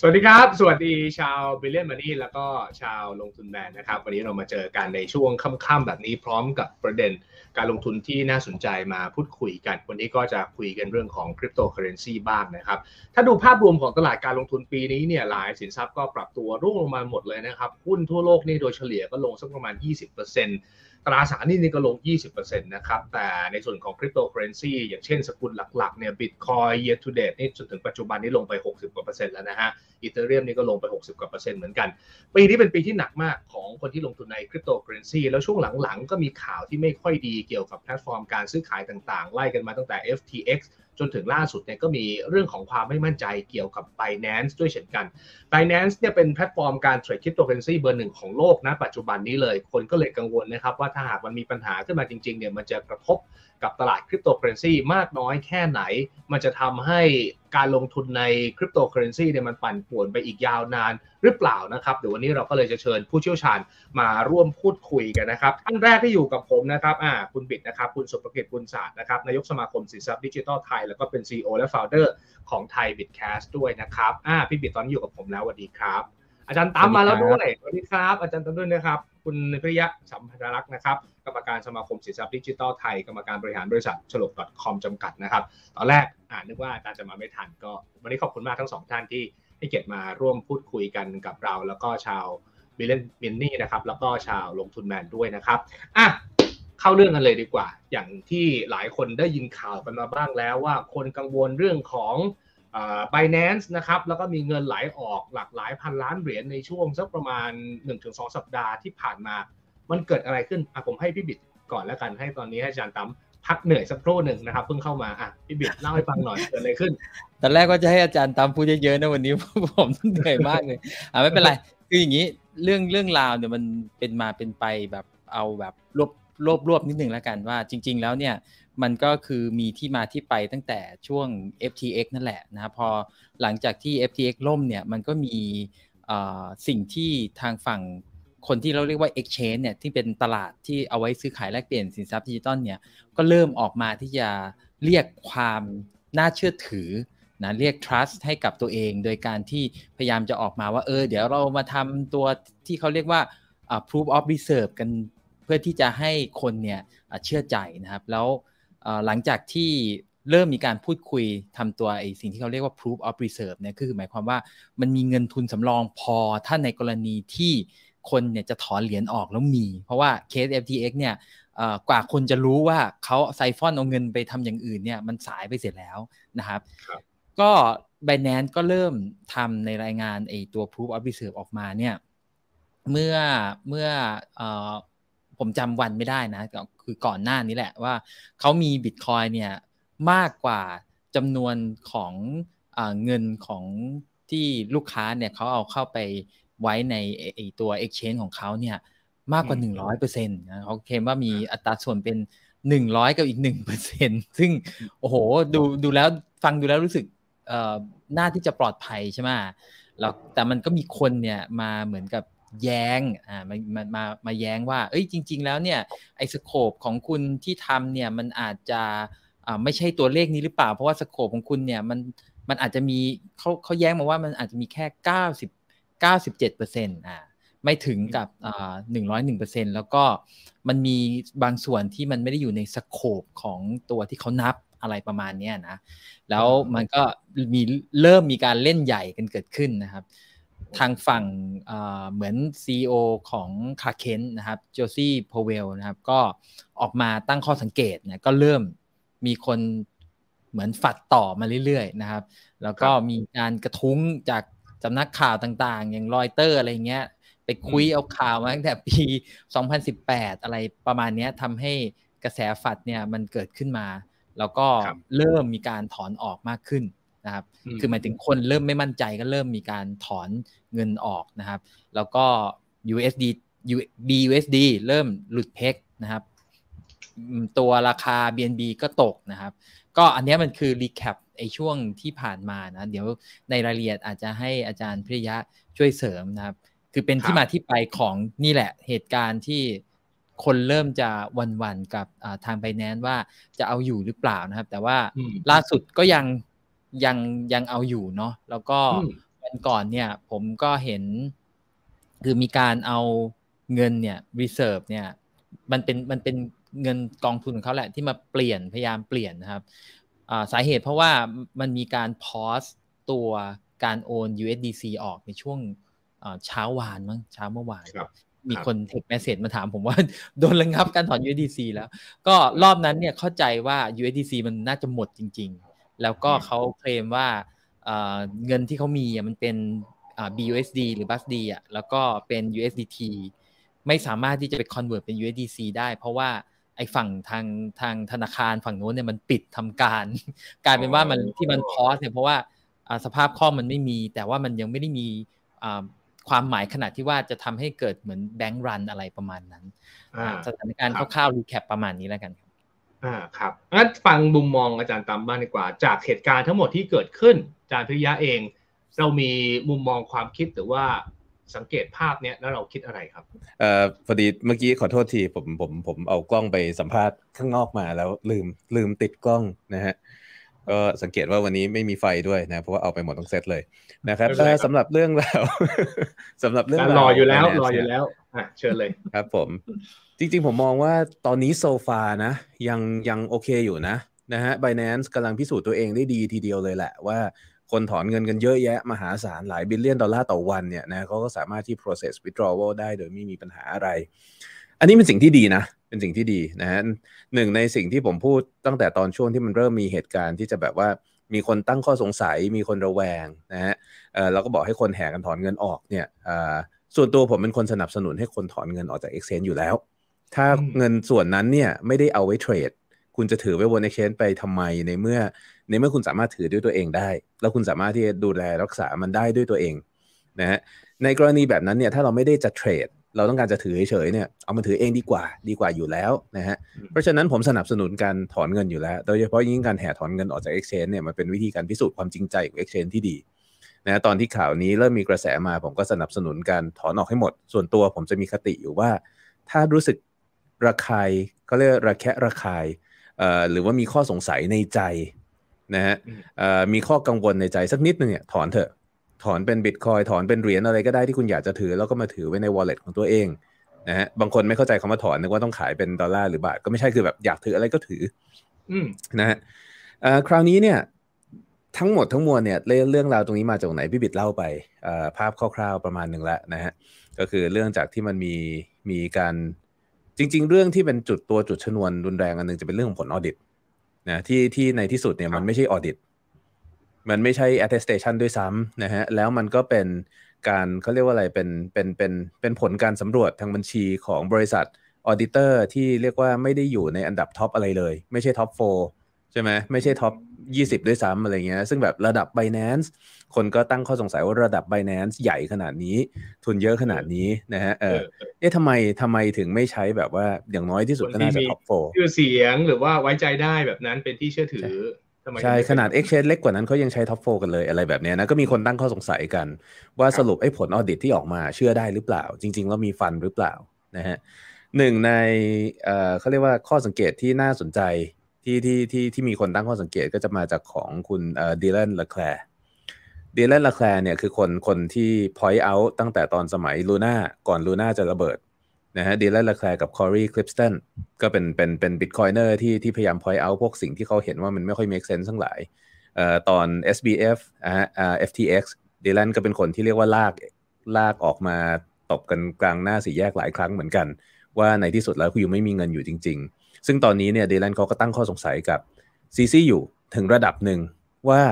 สวัสดีครับ สวัสดีชาว Billion Money แล้วก็ชาวลงทุนแมนนะครับ วันนี้เรามาเจอกันในช่วงค่ำๆแบบนี้พร้อมกับประเด็นการลงทุนที่น่าสนใจมาพูดคุยกัน วันนี้ก็จะคุยกันเรื่องของคริปโตเคอเรนซีบ้างนะครับ ถ้าดูภาพรวมของตลาดการลงทุนปีนี้เนี่ยหลายสินทรัพย์ก็ปรับตัวร่วงลงมาหมดเลยนะครับ หุ้นทั่วโลกนี่โดยเฉลี่ยก็ลงสักประมาณ 20% ตราสารหนี้นี่ก็ลง 20%นะครับ แต่ในส่วนของคริปโตเคอเรนซีอย่างเช่นสกุลหลักๆเนี่ยบิตคอยน์ year to date นี่จนถึงปัจจุบันนี้ลงไป 60 กว่าเปอร์เซ็นต์แล้วนะฮะEthereum นี่ก็ลงไป 60 กว่าเปอร์เซ็นต์เหมือนกัน ปีนี้เป็นปีที่หนักมากของคนที่ลงทุนในคริปโตเคอเรนซีแล้วช่วงหลังๆ ก็มีข่าวที่ไม่ค่อยดีเกี่ยวกับแพลตฟอร์มการซื้อขายต่างๆ ไล่กันมาตั้งแต่ FTX จนถึงล่าสุดเนี่ยก็มีเรื่องของความไม่มั่นใจเกี่ยวกับ Binance ด้วยเช่นกัน Binance เนี่ยเป็นแพลตฟอร์มการเทรดคริปโตเคอเรนซีเบอร์หนึ่งของโลกนะปัจจุบันนี้เลย คนก็เลยกังวลนะครับว่าถ้าหากมันมีปัญหาขึ้นมาจริงๆเนี่ยมันจะกระทบกับตลาดคริปโตเคอเรนซีมากน้อยแค่ไหน มันจะทำให้การลงทุนในคริปโตเคอเรนซีเนี่ยมันปั่นป่วนไปอีกยาวนานหรือเปล่านะครับเดี๋ยววันนี้เราก็เลยจะเชิญผู้เชี่ยวชาญมาร่วมพูดคุยกันนะครับท่านแรกที่อยู่กับผมนะครับอ่าคุณบิดนะครับ คุณสุภกิจบุญศาสตร์นะครับนายกสมาคมสินทรัพย์ดิจิทัลไทย แล้วก็เป็น CEO และ Founder ของไทยบิตแคสด้วยนะครับอ่าพี่บิดตอนนี้อยู่กับผมแล้วสวัสดีครับ อาจารย์ตั้มมาแล้วด้วยสวัสดีครับ อาจารย์ตั้มด้วยนะครับ คุณพิริยะสัมพันธรักษ์นะครับ กรรมการสมาคมสินทรัพย์ดิจิทัลไทย กรรมการบริหารบริษัทฉลก .com จำกัดนะครับ ตอนแรกอ่านนึกว่าอาจารย์จะมาไม่ทันก็ วันนี้ขอบคุณมากทั้งสองท่านที่ให้เกียรติมาร่วมพูดคุยกันกับเรา แล้วก็ชาวบิลเลนมินนี่นะครับ แล้วก็ชาวลงทุนแมนด้วยนะครับอะเข้าเรื่องกันเลยดีกว่า อย่างที่หลายคนได้ยินข่าวกันมาบ้างแล้วว่าคนกังวลเรื่องของบ i แ a n c e นะครับ แล้วก็มีเงินไหลออกหลักหลายพันล้านเหรียญในช่วงสักประมาณ 1-2 สัปดาห์ที่ผ่านมา มันเกิดอะไรขึ้นอะผมให้พี่บิดก่อนแล้วกันให้ตอนนี้ให้อาจารย์ตั้มพักเหนื่อยสักครู่หนึ่งนะครับเพิ่งเข้ามาอะพี่บิดเล่าให้ฟังหน่อยเกิดอะไรขึ้นตอนแรกก็จะให้อาจารย์ตั้มพูดเยอะๆนะวันนี้ผมเหนื่อยมากเลยอะไม่เป็นไรคืออย่างนี้เรื่องเรื่องราวเนี่ยมันเป็นมาเป็นไปแบบเอาแบบรวบรวบรวบนิดหนึ่งแล้วกันว่าจริง ๆ แล้วเนี่ยมันก็คือมีที่มาที่ไปตั้งแต่ช่วง FTX นั่นแหละนะครับพอหลังจากที่ FTX ล่มเนี่ยมันก็มีสิ่งที่ทางฝั่ง คนที่เราเรียกว่า exchange เนี่ยที่เป็นตลาดที่เอาไว้ซื้อขายแลกเปลี่ยนสินทรัพย์ดิจิตอลเนี่ยก็เริ่มออกมาที่จะเรียกความน่าเชื่อถือนะเรียก trust ให้กับตัวเอง โดยการที่พยายามจะออกมาว่าเออเดี๋ยวเรามาทำตัวที่เขาเรียกว่า proof of reserve กันเพื่อที่จะให้คนเนี่ยเชื่อใจนะครับ แล้วหลังจากที่เริ่มมีการพูดคุยทำตัวไอ้สิ่งที่เขาเรียกว่า proof of reserve เนี่ยคือหมายความว่ามันมีเงินทุนสำรองพอถ้าในกรณีที่ คนเนี่ยจะถอนเหรียญออกแล้วมี เพราะว่าเคส FTX เนี่ยกว่าคนจะรู้ว่าเขาไซฟอนเอาเงินไปทำอย่างอื่นเนี่ยมันสายไปเสร็จแล้วนะครับก็ Binance ก็เริ่มทำในรายงานไอ้ตัว proof of reserve ออกมาเนี่ยเมื่อเมื่อผมจำวันไม่ได้นะ คือก่อนหน้านี้แหละว่าเขามีบิตคอยเนี่ยมากกว่าจำนวนของอเงินของที่ลูกค้าเนี่ยเขาเอาเข้าไป ไว้ในไอตัว exchange ของเขาเนี่ยมากกว่า 100%เปอร์เซ็นต์นะเขาเคลมว่ามีอัตราส่วนเป็น 100 กับอีก1%เปอร์เซ็นซึ่งโอ้โหดูดูแล้วฟังดูแล้วรู้สึกเอ่อน่าที่จะปลอดภัยใช่ไหมแล้วแต่มันก็มีคนเนี่ยมาเหมือนกับแย้งอ่ามามามามาแย้งว่า เอ้ยจริง ๆ แล้วเนี่ยไอ้ scope ของคุณที่ทำเนี่ยมันอาจจะอ่าไม่ใช่ตัวเลขนี้หรือเปล่า เพราะว่า scope ของคุณเนี่ยมันมันอาจจะมีเขาเขาแย้งมาว่ามันอาจจะมีแค่เก้าสิบเก้าสิบเจ็ดเปอร์เซ็นต์อ่าไม่ถึงกับอ่าหนึ่งร้อยหนึ่งเปอร์เซ็นแล้วก็มันมีบางส่วนที่มันไม่ได้อยู่ใน scope ของตัวที่เขานับอะไรประมาณนี้นะ แล้วมันก็มีเริ่มมีการเล่นใหญ่กันเกิดขึ้นนะครับ ทางฝั่งเหมือน CEO ของคาเคนนะครับโจซี่พเวลนะครับ ก็ออกมาตั้งข้อสังเกตเนี่ยก็เริ่มมีคนเหมือนฝัดต่อมาเรื่อยๆนะครับ แล้วก็มีการกระทุ้งจาก สำนักข่าวต่างๆ อย่างรอยเตอร์อะไรเงี้ย ไปคุยเอาข่าวมาตั้งแต่ปี 2018 อะไรประมาณนี้ทำให้กระแสฝัดเนี่ยมันเกิดขึ้นมา แล้วก็เริ่มมีการถอนออกมากขึ้นนะครับ คือหมายถึงคนเริ่มไม่มั่นใจก็เริ่มมีการถอนเงินออกนะครับ แล้วก็ USD BUSD เริ่มหลุดเพกนะครับ ตัวราคา BNB ก็ตกนะครับ ก็อันนี้มันคือรีแคปไอช่วงที่ผ่านมานะ เดี๋ยวในรายละเอียดอาจจะให้อาจารย์พิริยะช่วยเสริมนะครับ คือเป็นที่มาที่ไปของนี่แหละเหตุการณ์ที่คนเริ่มจะวันๆกับทางไบแนนว่าจะเอาอยู่หรือเปล่านะครับ แต่ว่าล่าสุดก็ยังยังยังเอาอยู่เนาะแล้วก็วันวันก่อนเนี่ย ผมก็เห็น คือมีการเอาเงินเนี่ย reserve เนี่ย มันเป็นมันเป็น เงินกองทุนของเขาแหละที่มาเปลี่ยนพยายามเปลี่ยนนะครับสาเหตุเพราะว่ามันมีการพอสตัวการโอน USDC ออกในช่วงเช้าวานมั้งเช้าเมื่อวานมีคนเทคเมสเซจมาถามผมว่า โดนระงับการถอน USDC แล้ว ก็รอบนั้นเนี่ยเข้าใจว่า USDC มันน่าจะหมดจริง ๆ แล้วก็เขาเคลมว่าเงินที่เขามีมันเป็น BUSD หรือ BUSD อะแล้วก็เป็น USDT ไม่สามารถที่จะไป convert เป็น USDC ได้ เพราะว่า ไอ้ฝั่งทางทางธนาคารฝั่งโน้นเนี่ยมันปิดทำการ กลายเป็นว่ามันที่มันพอสเนี่ยเพราะว่าสภาพคล่องมันไม่มี แต่ว่ามันยังไม่ได้มีความหมายขนาดที่ว่าจะทำให้เกิดเหมือนแบงก์รันอะไรประมาณนั้นสถานการณ์คร่าวๆรีแคปประมาณนี้แล้วกันครับอ่าครับงั้นฟังมุมมองอาจารย์ตามบ้างดีกว่า จากเหตุการณ์ทั้งหมดที่เกิดขึ้นอาจารย์พิริยะเอง เรามีมุมมองความคิดหรือว่า สังเกตภาพเนี้ยแล้วเราคิดอะไรครับเอ่อพอดีเมื่อกี้ขอโทษทีผมผมผมเอากล้องไปสัมภาษณ์ข้างนอกมาแล้วลืมลืมติดกล้องนะฮะก็สังเกตว่าวันนี้ไม่มีไฟด้วยนะ เพราะว่าเอาไปหมดทั้งเซตเลยนะครับสำหรับเรื่องราวสำหรับเรื่องรออยู่แล้วรออยู่แล้วอะเชิญเลยครับผม จริงๆผมมองว่าตอนนี้โซฟานะ ยังยังโอเคอยู่นะนะฮะ Binance กำลังพิสูจน์ตัวเองได้ดีทีเดียวเลยแหละว่า คนถอนเงินกันเยอะแยะ มหาศาลหลายบิลเลียนดอลลาร์ต่อวันเนี่ยนะเขาก็สามารถที่ process withdrawal ได้โดยไม่มีปัญหาอะไร อันนี้เป็นสิ่งที่ดีนะ เป็นสิ่งที่ดีนะฮะหนึ่งในสิ่งที่ผมพูดตั้งแต่ตอนช่วงที่มันเริ่มมีเหตุการณ์ที่จะแบบว่ามีคนตั้งข้อสงสัย มีคนระแวงนะฮะเออเราก็บอกให้คนแห่กันถอนเงินออกเนี่ยส่วนตัวผมเป็นคนสนับสนุนให้คนถอนเงินออกจาก Exchange อยู่แล้ว ถ้าเงินส่วนนั้นเนี่ยไม่ได้เอาไว้เทรด คุณจะถือไว้บน Exchange ไปทำไมในเมื่อ ในเมื่อคุณสามารถถือด้วยตัวเองได้ แล้วคุณสามารถที่จะดูแลรักษามันได้ด้วยตัวเองนะฮะในกรณีแบบนั้นเนี่ยถ้าเราไม่ได้จะเทรดเราต้องการจะถือเฉยๆเนี่ยเอามาถือเองดีกว่าดีกว่าอยู่แล้วนะฮะเพราะฉะนั้นผมสนับสนุนการถอนเงินอยู่แล้ว โดยเฉพาะยิ่งการแห่ถอนเงินออกจาก Exchange เนี่ยมันเป็นวิธีการพิสูจน์ความจริงใจของ Exchange ที่ดีนะตอนที่ข่าวนี้เริ่มมีกระแสมาผมก็สนับสนุนการถอนออกให้หมด ส่วนตัวผมจะมีคติอยู่ว่า ถ้ารู้สึกระคายเขาเรียกระแคะระคาย หรือว่ามีข้อสงสัยในใจนะฮะมีข้อกังวลในใจสักนิดนึงเนี่ยถอนเถอะ ถอนเป็นบิตคอยถอนเป็นเหรียญอะไรก็ได้ที่คุณอยากจะถือ แล้วก็มาถือไว้ใน wallet ของตัวเองนะฮะบางคนไม่เข้าใจคำว่าถอนนึกว่าต้องขายเป็นดอลลาร์หรือบาทก็ไม่ใช่คือแบบอยากถืออะไรก็ถือนะฮะคราวนี้เนี่ยทั้งหมดทั้งมวลเนี่ยเรื่องราวตรงนี้มาจากไหนพี่บิดเล่าไปภาพคร่าวๆประมาณหนึ่งแล้วนะฮะก็คือเรื่องจากที่มันมีมีการ จริง ๆ เรื่องที่เป็นจุดตัวจุดชนวนรุนแรงอันนึงจะเป็นเรื่องของผลออดิตนะที่ที่ในที่สุดเนี่ยมันไม่ใช่ออดิตมันไม่ใช่ attestation ด้วยซ้ำนะฮะแล้วมันก็เป็นการเขาเรียกว่าอะไรเป็นเป็นเป็นเป็นผลการสำรวจทางบัญชีของบริษัท auditor ที่เรียกว่าไม่ได้อยู่ในอันดับ top อะไรเลย ไม่ใช่ top four ใช่ไหมไม่ใช่ top ยี่สิบด้วยซ้ำอะไรเงี้ยซึ่งแบบระดับ Binance คนก็ตั้งข้อสงสัยว่าระดับ Binance ใหญ่ขนาดนี้ ทุนเยอะขนาดนี้นะฮะเออเอ๊ะทำไมทำไมถึงไม่ใช้แบบว่าอย่างน้อยที่สุดก็น่าจะ top fourชื่อเสียงหรือว่าไว้ใจได้แบบนั้นเป็นที่เชื่อถือใช่ขนาด Exchange เล็กกว่านั้นเขายังใช้ top four กันเลยอะไรแบบนี้นะ ก็มีคนตั้งข้อสงสัยกัน ว่าสรุปไอ้ผล audit ที่ออกมาเชื่อได้หรือเปล่า จริง ๆ แล้วมี fund หรือเปล่านะฮะหนึ่งในเขาเรียกว่าข้อสังเกตที่น่าสนใจ ที่ที่ที่ที่มีคนตั้งข้อสังเกตก็จะมาจากของคุณเอ่อ Dylan LeClair Dylan LeClair เนี่ยคือคนคนที่ point out ตั้งแต่ตอนสมัย Luna ก่อน Luna จะระเบิดนะฮะ Dylan LeClair กับ Cory Klippstenก็เป็นเป็นเป็น Bitcoiner ที่ที่พยายาม point out พวกสิ่งที่เขาเห็นว่ามันไม่ค่อย make sense ทั้งหลายเอ่อตอน SBF อ่าอ่า FTX Dylan ก็เป็นคนที่เรียกว่าลากลากออกมาตบกันกลางหน้าสี่แยกหลายครั้งเหมือนกัน ว่าในที่สุดแล้วคุณยังไม่มีเงินอยู่จริง ๆ ซึ่งตอนนี้เนี่ย Dylan เขาก็ตั้งข้อสงสัยกับ CZ อยู่ถึงระดับหนึ่งว่า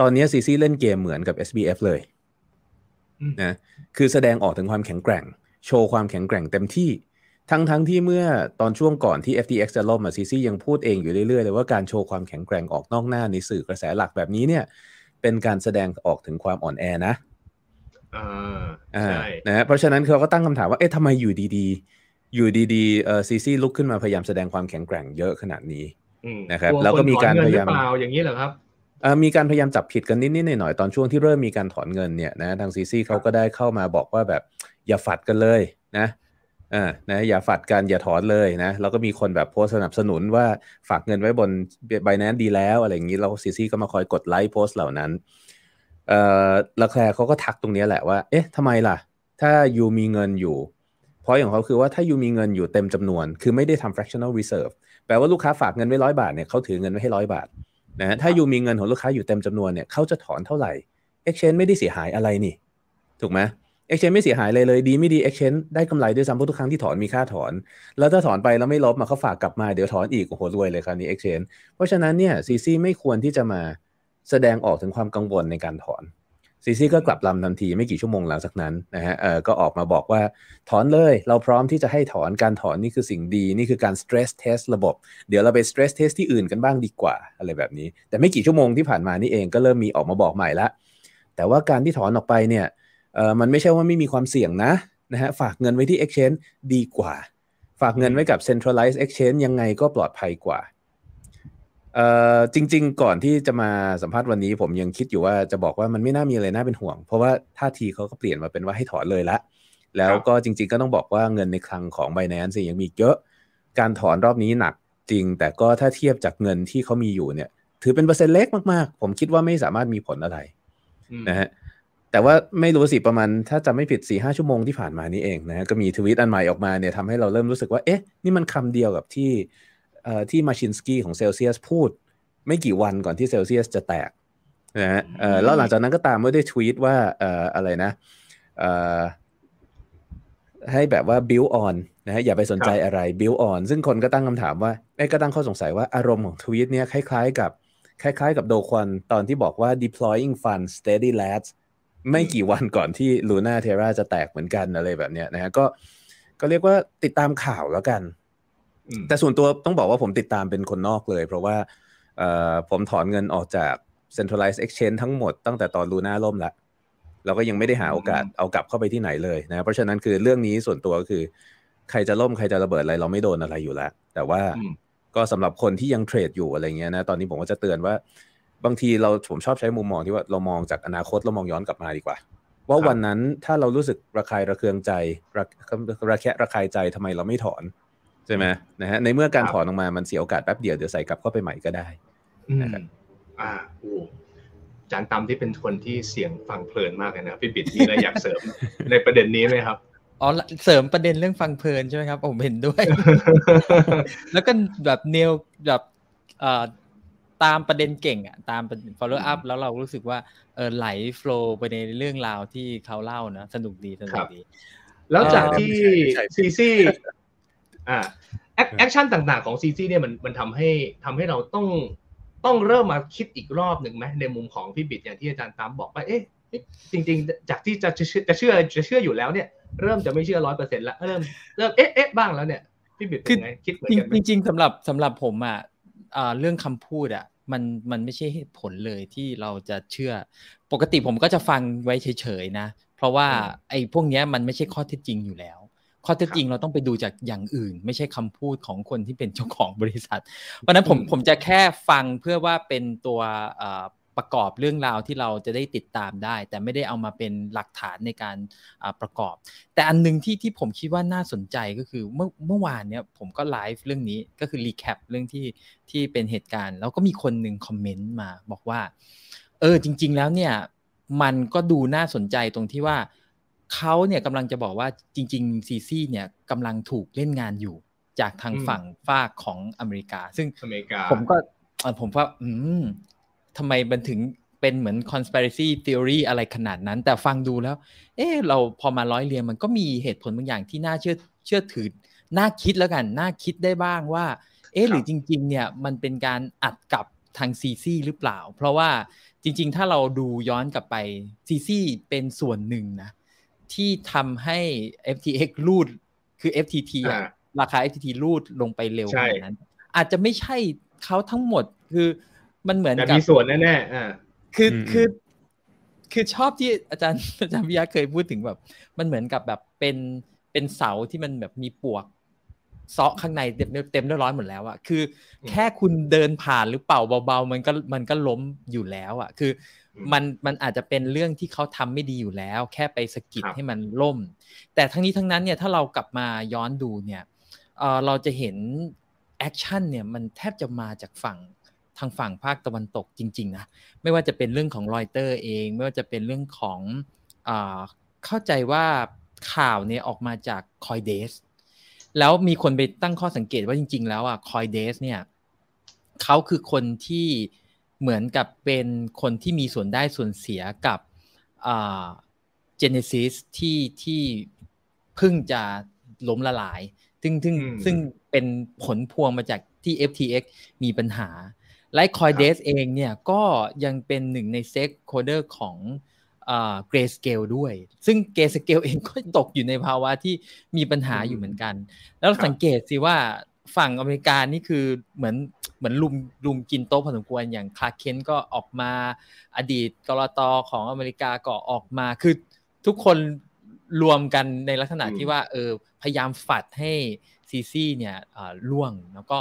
ตอนนี้ CZ เล่นเกมเหมือนกับ SBF เลยนะคือแสดงออกถึงความแข็งแกร่ง โชว์ความแข็งแกร่งเต็มที่ ทั้งทั้งที่เมื่อตอนช่วงก่อนที่ FTX จะล่มซีซียังพูดเองอยู่เรื่อยๆเลยว่าการโชว์ความแข็งแกร่งออกนอกหน้าในสื่อกระแสหลักแบบนี้เนี่ย เป็นการแสดงออกถึงความอ่อนแอนะอ่าใช่นะเพราะฉะนั้นเขาก็ตั้งคำถามว่าเอ๊ะทำไมอยู่ดีๆ อยู่ดีๆเออซีซีลุกขึ้นมาพยายามแสดงความแข็งแกร่งเยอะขนาดนี้นะครับแล้วก็มีการพยายามอย่างนี้เหรอครับมีการพยายามจับผิดกันนิดๆหน่อยๆตอนช่วงที่เริ่มมีการถอนเงินเนี่ยนะทางซีซีเขาก็ได้เข้ามาบอกว่าแบบอย่าฝัดกันเลยนะอ่านะอย่าฝัดกันอย่าถอนเลยนะแล้วก็มีคนแบบโพสสนับสนุนว่าฝากเงินไว้บนไบแนนดีแล้วอะไรอย่างนี้แล้วซีซีก็มาคอยกดไลค์โพสเหล่านั้นเอ่อลาแคลร์เขาก็ทักตรงนี้แหละว่า เอ๊ะทำไมล่ะ ถ้ายูมีเงินอยู่เพราะอย่างเขาคือว่าถ้ายูมีเงินอยู่เต็มจำนวน คือไม่ได้ทำ fractional reserve แปลว่าลูกค้าฝากเงินไว้ร้อยบาทเนี่ยเขาถือเงินไว้ให้ร้อยบาทนะถ้ายูมีเงินของลูกค้าอยู่เต็มจำนวนเนี่ยเขาจะถอนเท่าไหร่ exchange ไม่ได้เสียหายอะไรนี่ ถูกไหม exchange ไม่เสียหายเลยเลย ดีไม่ดี exchange ได้กำไรด้วยซ้ำเพราะทุกครั้งที่ถอนมีค่าถอน แล้วถ้าถอนไปแล้วไม่ลบมาเขาฝากกลับมาเดี๋ยวถอนอีกโอ้โหรวยเลยคราวนี้ exchange เพราะฉะนั้นเนี่ยซีซีไม่ควรที่จะมาแสดงออกถึงความกังวลในการถอน ซีซีก็กลับลำทันทีไม่กี่ชั่วโมงหลังจากนั้นนะฮะเออก็ออกมาบอกว่าถอนเลย เราพร้อมที่จะให้ถอนการถอนนี่คือสิ่งดี นี่คือการ stress test ระบบ เดี๋ยวเราไป stress test ที่อื่นกันบ้างดีกว่าอะไรแบบนี้ แต่ไม่กี่ชั่วโมงที่ผ่านมานี่เองก็เริ่มมีออกมาบอกใหม่ละแต่ว่าการที่ถอนออกไปเนี่ยเออมันไม่ใช่ว่าไม่มีความเสี่ยงนะนะฮะฝากเงินไว้ที่ exchange ดีกว่า ฝากเงินไว้กับ centralized exchange ยังไงก็ปลอดภัยกว่า เอ่อจริง ๆ ก่อนที่จะมาสัมภาษณ์วันนี้ ผมยังคิดอยู่ว่าจะบอกว่ามันไม่น่ามีอะไรน่าเป็นห่วง เพราะว่าท่าทีเขาก็เปลี่ยนมาเป็นว่าให้ถอนเลยละ แล้วก็จริง ๆ ก็ต้องบอกว่าเงินในคลังของ Binance ยังมีเยอะ การถอนรอบนี้หนักจริง แต่ก็ถ้าเทียบจากเงินที่เขามีอยู่เนี่ย ถือเป็นเปอร์เซ็นต์เล็กมากๆ ผมคิดว่าไม่สามารถมีผลอะไรนะฮะแต่ว่าไม่รู้สิประมาณถ้าจะไม่ผิด4ี่ห้าชั่วโมงที่ผ่านมานี้เองนะฮะก็มีทวิตอันใหม่ออกมาเนี่ยทำให้เราเริ่มรู้สึกว่าเอ๊ะนี่มันคำเดียวกับที่เอ่อ ที่มาชินสกี้ของเซลเซียสพูด ไม่กี่วันก่อนที่เซลเซียสจะแตกนะฮะเอ่อแล้วหลังจากนั้นก็ตามมาด้วยทวีตว่าเอ่ออะไรนะเอ่อให้แบบว่า build on นะฮะอย่าไปสนใจอะไร build on ซึ่งคนก็ตั้งคำถามว่าไอ้ก็ตั้งข้อสงสัยว่าอารมณ์ของทวีตเนี้ยคล้ายๆกับคล้ายๆกับโดควันตอนที่บอกว่า deploying funds steady lads ไม่กี่วันก่อนที่ลูน่าเทราจะแตกเหมือนกันอะไรแบบเนี้ยนะฮะก็ก็เรียกว่าติดตามข่าวแล้วกัน แต่ส่วนตัวต้องบอกว่าผมติดตามเป็นคนนอกเลย เพราะว่าเอ่อผมถอนเงินออกจาก centralized exchange ทั้งหมดตั้งแต่ตอนลูน่าล่มแล้วเราก็ยังไม่ได้หาโอกาสเอากลับเข้าไปที่ไหนเลยนะ เพราะฉะนั้นคือเรื่องนี้ส่วนตัวก็คือ ใครจะล่มใครจะระเบิดอะไรเราไม่โดนอะไรอยู่แล้ว แต่ว่าก็สำหรับคนที่ยังเทรดอยู่อะไรเงี้ยนะตอนนี้ผมก็จะเตือนว่า บางทีเราผมชอบใช้มุมมองที่ว่าเรามองจากอนาคตเรามองย้อนกลับมาดีกว่า ว่าวันนั้นถ้าเรารู้สึกระคายระเคืองใจระระแคะระคายใจทำไมเราไม่ถอน ใช่ไหมนะฮะในเมื่อการถอนออกมามันเสียโอกาสแป๊บเดียวเดี๋ยวใส่กลับเข้าไปใหม่ก็ได้นะครับอ่าโอ้จานตำที่เป็นคนที่เสียงฟังเพลินมากเลยนะพี่บิดมีอะไรอยากเสริมในประเด็นนี้ไหมครับอ๋อเสริมประเด็นเรื่องฟังเพลินใช่ไหมครับผมเห็นด้วย แล้วก็แบบเนวแบบเอ่อตามประเด็นเก่งอะตาม follow up แล้วเรารู้สึกว่าเออไหล flow ไปในเรื่องราวที่เขาเล่านะ สนุกดีสนุกดี แล้วจากที่ CZ อ่า action ต่างๆของ CZ เนี่ยมันมันทำให้ทำให้เราต้องต้องเริ่มมาคิดอีกรอบหนึ่งไหมในมุมของพี่บิดอย่างที่อาจารย์ตามบอกว่าเอ๊ะจริง ๆ จากที่จะจะเชื่อจะเชื่อจะเชื่ออยู่แล้วเนี่ยเริ่มจะไม่เชื่อร้อยเปอร์เซ็นต์ละเริ่มเริ่มเอ๊ะเอ๊ะบ้างแล้วเนี่ยพี่บิดเป็นไงคิดเหมือนกันไหมจริงๆสำหรับสำหรับผมอะเรื่องคำพูดอะมันมันไม่ใช่เหตุผลเลยที่เราจะเชื่อ ปกติผมก็จะฟังไว้เฉยๆนะ เพราะว่าไอ้พวกนี้มันไม่ใช่ข้อเท็จจริงอยู่แล้ว ข้อเท็จจริงเราต้องไปดูจากอย่างอื่น ไม่ใช่คำพูดของคนที่เป็นเจ้าของบริษัท เพราะนั้นผมผมจะแค่ฟังเพื่อว่าเป็นตัวประกอบเรื่องราวที่เราจะได้ติดตามได้ แต่ไม่ได้เอามาเป็นหลักฐานในการประกอบ แต่อันนึงที่ที่ผมคิดว่าน่าสนใจก็คือเมื่อเมื่อวานเนี้ยผมก็ไลฟ์เรื่องนี้ก็คือ recap เรื่องที่ที่เป็นเหตุการณ์ แล้วก็มีคนหนึ่ง comment มาบอกว่า เออจริง ๆ แล้วเนี่ยมันก็ดูน่าสนใจตรงที่ว่า เขาเนี่ยกำลังจะบอกว่าจริงๆ CZ เนี่ยกำลังถูกเล่นงานอยู่ จากทางฝั่งฝากของอเมริกา ซึ่งอเมริกาผมก็ผมว่า อืมทำไมมันถึงเป็นเหมือน conspiracy theory อะไรขนาดนั้น แต่ฟังดูแล้ว เออเราพอมาร้อยเรียงมันก็มีเหตุผลบางอย่างที่น่าเชื่อเชื่อถือน่าคิดแล้วกัน น่าคิดได้บ้างว่า เออหรือจริง ๆ เนี่ยมันเป็นการอัดกับทางซีซีหรือเปล่า เพราะว่าจริง ๆ ถ้าเราดูย้อนกลับไปซีซีเป็นส่วนหนึ่งนะ ที่ทำให้ FTX รูดคือ FTT อะราคา FTT รูดลงไปเร็วขนาดนั้น อาจจะไม่ใช่เขาทั้งหมดคือมันเหมือนกับมีส่วนแน่ๆอ่าคือคือ คือชอบที่อาจารย์อาจารย์วิยาเคยพูดถึงแบบ มันเหมือนกับแบบเป็นเป็นเสาที่มันแบบมีปวกเซาะข้างในเต็มเต็มเรียบร้อยหมดแล้วอะคือ แค่คุณเดินผ่านหรือเป่าเบาๆ มันก็มันก็ล้มอยู่แล้วอะคือ มันมันอาจจะเป็นเรื่องที่เขาทำไม่ดีอยู่แล้ว แค่ไปสกิดให้มันล่ม แต่ทั้งนี้ทั้งนั้นเนี่ยถ้าเรากลับมาย้อนดูเนี่ยเออเราจะเห็น action เนี่ยมันแทบจะมาจากฝั่งทางฝั่งภาคตะวันตกจริง ๆ นะ ไม่ว่าจะเป็นเรื่องของรอยเตอร์เอง ไม่ว่าจะเป็นเรื่องของอเข้าใจว่าข่าวเนี่ยออกมาจาก CoinDesk แล้วมีคนไปตั้งข้อสังเกตว่าจริง ๆ แล้วอะ CoinDesk เนี่ยเขาคือคนที่ เหมือนกับเป็นคนที่มีส่วนได้ส่วนเสียกับGenesis ที่ที่เพิ่งจะล้มละลาย ซึ่งซึ่งซึ่งเป็นผลพวงมาจากที่ FTX มีปัญหาไลท์คอยเดสเองเนี่ยก็ยังเป็นหนึ่งใน stakeholder ของ Grayscale ด้วย ซึ่ง Grayscale เองก็ตกอยู่ในภาวะที่มีปัญหาอยู่เหมือนกัน แล้วสังเกตสิว่าฝั่งอเมริกานี่คือเหมือน เหมือนรุมรุมกินโต๊ะพอสมควรอย่าง Kraken ก็ออกมาอดีตกรตอของอเมริกาก็ออกมาคือทุกคนรวมกันในลักษณะที่ว่าเออพยายามฝัดให้ซีซีเนี่ยล่วงแล้วก็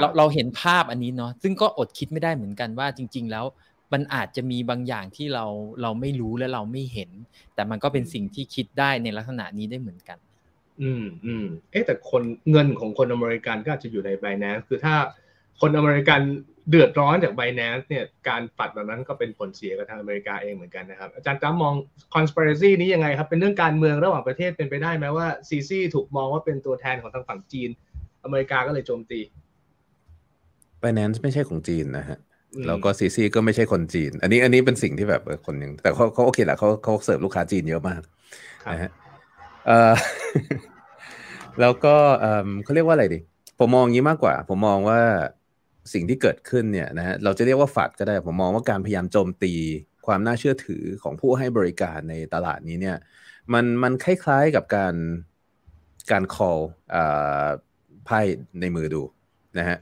เราเราเห็นภาพอันนี้เนาะซึ่งก็อดคิดไม่ได้เหมือนกันว่าจริง ๆ แล้วมันอาจจะมีบางอย่างที่เราเราไม่รู้และเราไม่เห็น แต่มันก็เป็นสิ่งที่คิดได้ในลักษณะนี้ได้เหมือนกัน อืมอืมเอ๊แต่คนเงินของคนอเมริกันก็อาจจะอยู่ใน b บ n a n c e คือถ้า คนอเมริกันเดือดร้อนจาก b บ n a n c e เนี่ยการปัดแบบนั้นก็เป็นผลเสียกับทางอเมริกาเองเหมือนกันนะครับ อาจารย์จ้ามอง conspiracy นี้ยังไงครับ เป็นเรื่องการเมืองระหว่างประเทศเป็นไปได้ไหมว่าซีซีถูกมองว่าเป็นตัวแทนของทางฝั่งจีน อเมริกาก็เลยโจมตี b บ n a n c e ไม่ใช่ของจีนนะฮะแล้วก็ซีซีก็ไม่ใช่คนจีน อันนี้อันนี้เป็นสิ่งที่แบบคนหนึ่งแต่เขาเขาโอเคแหละเขาเขาเสิร์ฟลูกค้าจีนเยอะมากนะฮะเออแล้วก็เขาเรียกว่าอะไรดิผมมองงี้มากกว่า ผมมองว่า สิ่งที่เกิดขึ้นเนี่ยนะฮะเราจะเรียกว่า FUD ก็ได้ผมมองว่าการพยายามโจมตีความน่าเชื่อถือของผู้ให้บริการในตลาดนี้เนี่ยมันมันคล้ายๆกับการการ call ไพ่ในมือดูนะฮะ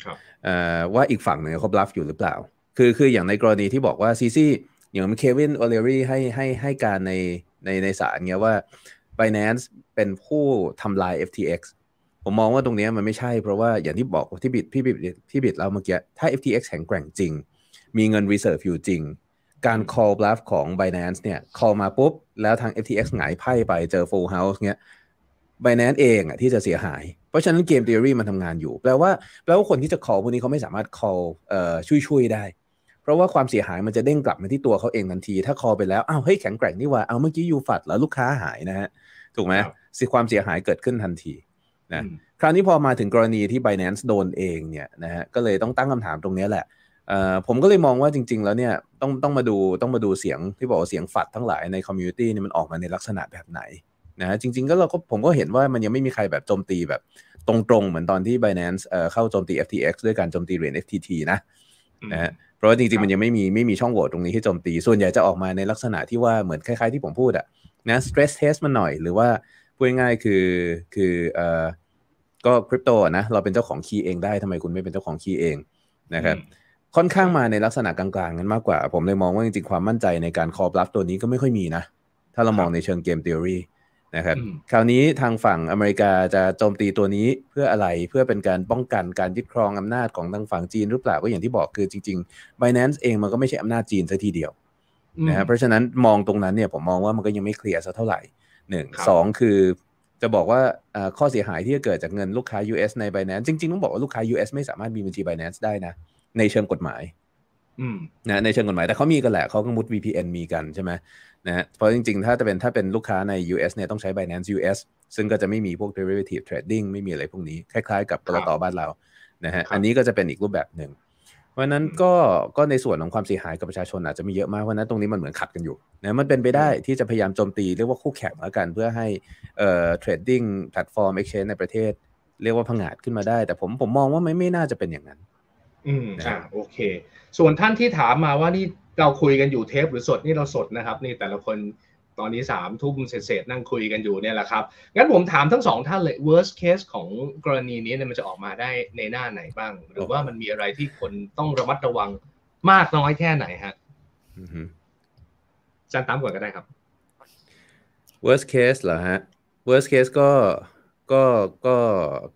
ว่าอีกฝั่งหนึ่งเขา bluff อยู่หรือเปล่า คือคืออย่างในกรณีที่บอกว่า CZ อย่าง Kevin O'Leary ให้ให้ให้การในในในศาลเงี้ยว่า Binance เป็นผู้ทำลาย FTX ผมมองว่าตรงนี้มันไม่ใช่เพราะว่าอย่างที่บอกที่บิดพี่บิดพี่บิดเราเมื่อกี้ ถ้า FTX แข็งแกร่งจริง มีเงิน reserve อยู่จริง การ call bluff ของ Binance เนี่ย call มาปุ๊บ แล้วทาง FTX หงายไพ่ไปเจอ full house เงี้ย Binance เองอะที่จะเสียหาย เพราะฉะนั้นเกม theory มันทำงานอยู่ แปลว่าแปลว่าคนที่จะ call พวกนี้เขาไม่สามารถ call เอ่อช่วยๆได้ เพราะว่าความเสียหายมันจะเด้งกลับมาที่ตัวเขาเองทันที ถ้า call ไปแล้วอ้าวเฮ้ยแข็งแกร่งนี่ว่าเอาเมื่อกี้ you FUD แล้วลูกค้าหายนะฮะถูกไหมสิความเสียหายเกิดขึ้นทันที นะคราวนี้พอมาถึงกรณีที่ Binance โดนเองเนี่ยนะฮะก็เลยต้องตั้งคำถามตรงนี้แหละผมก็เลยมองว่าจริง ๆ แล้วเนี่ยต้องต้องมาดูต้องมาดูเสียงที่บอกว่าเสียง FUD ทั้งหลายใน community นี่มันออกมาในลักษณะแบบไหนนะฮะจริง ๆ ก็เราก็ผมก็เห็นว่ามันยังไม่มีใครแบบโจมตีแบบตรงๆ เหมือนตอนที่ Binance เข้าโจมตี FTX ด้วยการโจมตีเหรียญ FTT นะนะฮะเพราะว่าจริงๆ มันยังไม่มีไม่มีช่องโหว่ตรงนี้ที่โจมตี ส่วนใหญ่จะออกมาในลักษณะที่ว่าเหมือนคล้ายๆที่ผมพูดอะนะ stress test มันหน่อยหรือว่าพูดง่ายๆคือคือเอ่อ ก็คริปโตนะเราเป็นเจ้าของคีย์เองได้ทำไมคุณไม่เป็นเจ้าของคีย์เองนะครับค่อนข้างมาในลักษณะกลางๆกันมากกว่า ผมเลยมองว่าจริงๆความมั่นใจในการคอร์บลัฟตัวนี้ก็ไม่ค่อยมีนะ ถ้าเรามองในเชิงเกมทฤษฎีนะครับคราวนี้ทางฝั่งอเมริกาจะโจมตีตัวนี้เพื่ออะไรเพื่อเป็นการป้องกันการยึดครองอำนาจของทางฝั่งจีนหรือเปล่าก็อย่างที่บอกคือจริงๆ Binance เองมันก็ไม่ใช่อำนาจจีนซะทีเดียวนะครับเพราะฉะนั้นมองตรงนั้นเนี่ยผมมองว่ามันก็ยังไม่เคลียร์สักเท่าไหร่หนึ่งสองคือจะ บอกว่าข้อเสียหายที่จะเกิดจากเงินลูกค้า US ใน Binance จริงๆ ต้องบอกว่าลูกค้า US ไม่สามารถมีบัญชี Binance ได้นะ ในเชิงกฎหมายนะในเชิงกฎหมายแต่เขามีกันแหละเขาก็มุด VPN มีกันใช่ไหมนะฮะเพราะจริงๆ ถ้าจะเป็นถ้าเป็นลูกค้าใน US เนี่ยต้องใช้ Binance US ซึ่งก็จะไม่มีพวก derivative trading ไม่มีอะไรพวกนี้ คล้ายๆ กับกรตบ้านเรานะฮะอันนี้ก็จะเป็นอีกรูปแบบหนึ่ง เพราะนั้นก็ก็ในส่วนของความเสียหายกับประชาชนอาจจะมีเยอะมากเพราะนั้นตรงนี้มันเหมือนขัดกันอยู่นะมันเป็นไปได้ที่จะพยายามโจมตีเรียกว่าคู่แข่งแล้วกัน เพื่อให้เอ่อ trading platform exchange ในประเทศ เรียกว่าพังอาจขึ้นมาได้ แต่ผมผมมองว่าไม่ไม่น่าจะเป็นอย่างนั้น อืมอ่าโอเค ส่วนท่านที่ถามมาว่านี่เราคุยกันอยู่เทปหรือสดนี่เราสดนะครับ นี่แต่ละคน ตอนนี้สามทุ่มเศษนั่งคุยกันอยู่เนี่ยแหละครับงั้นผมถามทั้งสองท่านเลย worst case ของกรณีนี้เนี่ยมันจะออกมาได้ในหน้าไหนบ้าง หรือว่ามันมีอะไรที่คนต้องระมัดระวังมากน้อยแค่ไหนฮะจันตามก่อนก็ได้ครับ worst case เหรอฮะ worst case ก็ก็ก็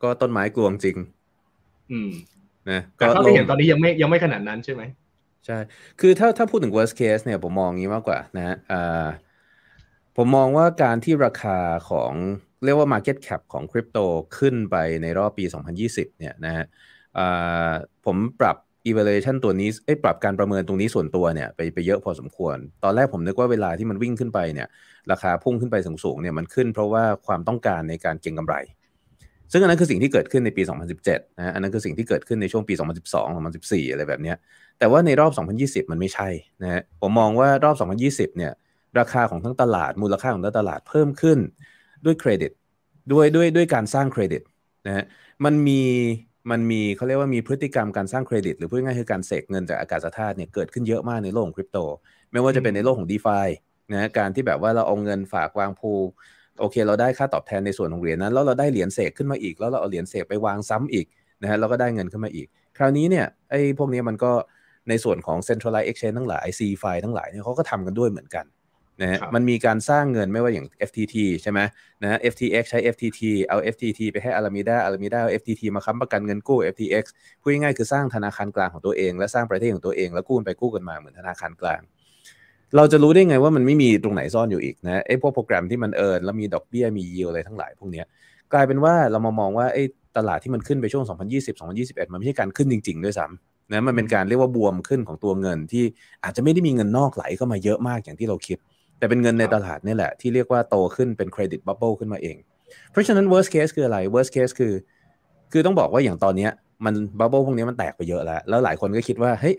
ก็ต้นไม้กลวงจริง อืมนะแต่เท่าที่เห็นตอนนี้ยังไม่ยังไม่ขนาดนั้นใช่ไหมใช่ คือถ้าถ้าพูดถึง worst case เนี่ยผมมองงี้มากกว่านะฮะ ผมมองว่าการที่ราคาของเรียกว่า market cap ของคริปโตขึ้นไปในรอบปี 2020 เนี่ยนะฮะผมปรับ evaluation ตัวนี้เอ้ปรับการประเมินตรงนี้ส่วนตัวเนี่ยไปไปเยอะพอสมควร ตอนแรกผมนึกว่าเวลาที่มันวิ่งขึ้นไปเนี่ยราคาพุ่งขึ้นไปสูงๆเนี่ยมันขึ้นเพราะว่าความต้องการในการเก็งกำไร ซึ่งอันนั้นคือสิ่งที่เกิดขึ้นในปี 2017นะอันนั้นคือสิ่งที่เกิดขึ้นในช่วงปี 2012 2014 อะไรแบบเนี้ยแต่ว่าในรอบ 2020 มันไม่ใช่นะฮะผมมองว่ารอบ 2020 เนี่ย ราคาของทั้งตลาดมูลค่าของทั้งตลาดเพิ่มขึ้นด้วยเครดิตด้วยด้วยด้วยการสร้างเครดิตนะฮะมันมีมันมีเขาเรียกว่ามีพฤติกรรมการสร้างเครดิต หรือพูดง่ายคือการเสกเงินจากอากาศธาตุเนี่ยเกิดขึ้นเยอะมากในโลกของคริปโต ไม่ว่าจะเป็นในโลกของ d e f านะการที่แบบว่าเราเอาเงินฝากวางพูโอเค เราได้ค่าตอบแทนในส่วนของเหรียญนั้นแล้วเราได้เหรียญเสกขึ้นมาอีก แล้วเราเอาเหรียญเสกไปวางซ้ำอีกนะฮะเราก็ได้เงินขึ้นมาอีก คราวนี้เนี่ยไอ้พวกนี้มันก็ในส่วนของ centralized exchange ทั้งหลาย C ไฟทั้งหลายเนี่ยเขาก็ทำกันด้วยเหมือนกัน นะฮะมันมีการสร้างเงินไม่ว่าอย่าง FTT ใช่ไหมนะ FTX ใช้ FTT เอา FTT ไปให้ Alameda Alameda เอา FTT มาค้ำประกันเงินกู้ FTX พูดง่ายๆคือสร้างธนาคารกลางของตัวเอง และสร้างประเทศของตัวเอง แล้วกู้ไปกู้กันมาเหมือนธนาคารกลาง เราจะรู้ได้ไงว่ามันไม่มีตรงไหนซ่อนอยู่อีกนะไอ้พวกโปรแกรมที่มัน earn แล้วมีดอกเบี้ยมี yield อะไรทั้งหลายพวกนี้กลายเป็นว่าเรามามองว่าไอ้ตลาดที่มันขึ้นไปช่วง 2020 2021 มันไม่ใช่การขึ้นจริง ๆ ด้วยซ้ำนะมันเป็นการเรียกว่าบวมขึ้นของตัวเงินที่อาจจะไม่ได้มีเงินนอกไหลเข้ามาเยอะมากอย่างที่เราคิด แต่เป็นเงินในตลาดนี่แหละ ที่เรียกว่าโตขึ้นเป็นเครดิต bubble ขึ้นมาเอง เพราะฉะนั้น worst case คืออะไร worst case คือ คือต้องบอกว่าอย่างตอนนี้มัน bubble พวกนี้มันแตกไปเยอะแล้ว แล้วหลายคนก็คิดว่าเฮ้ย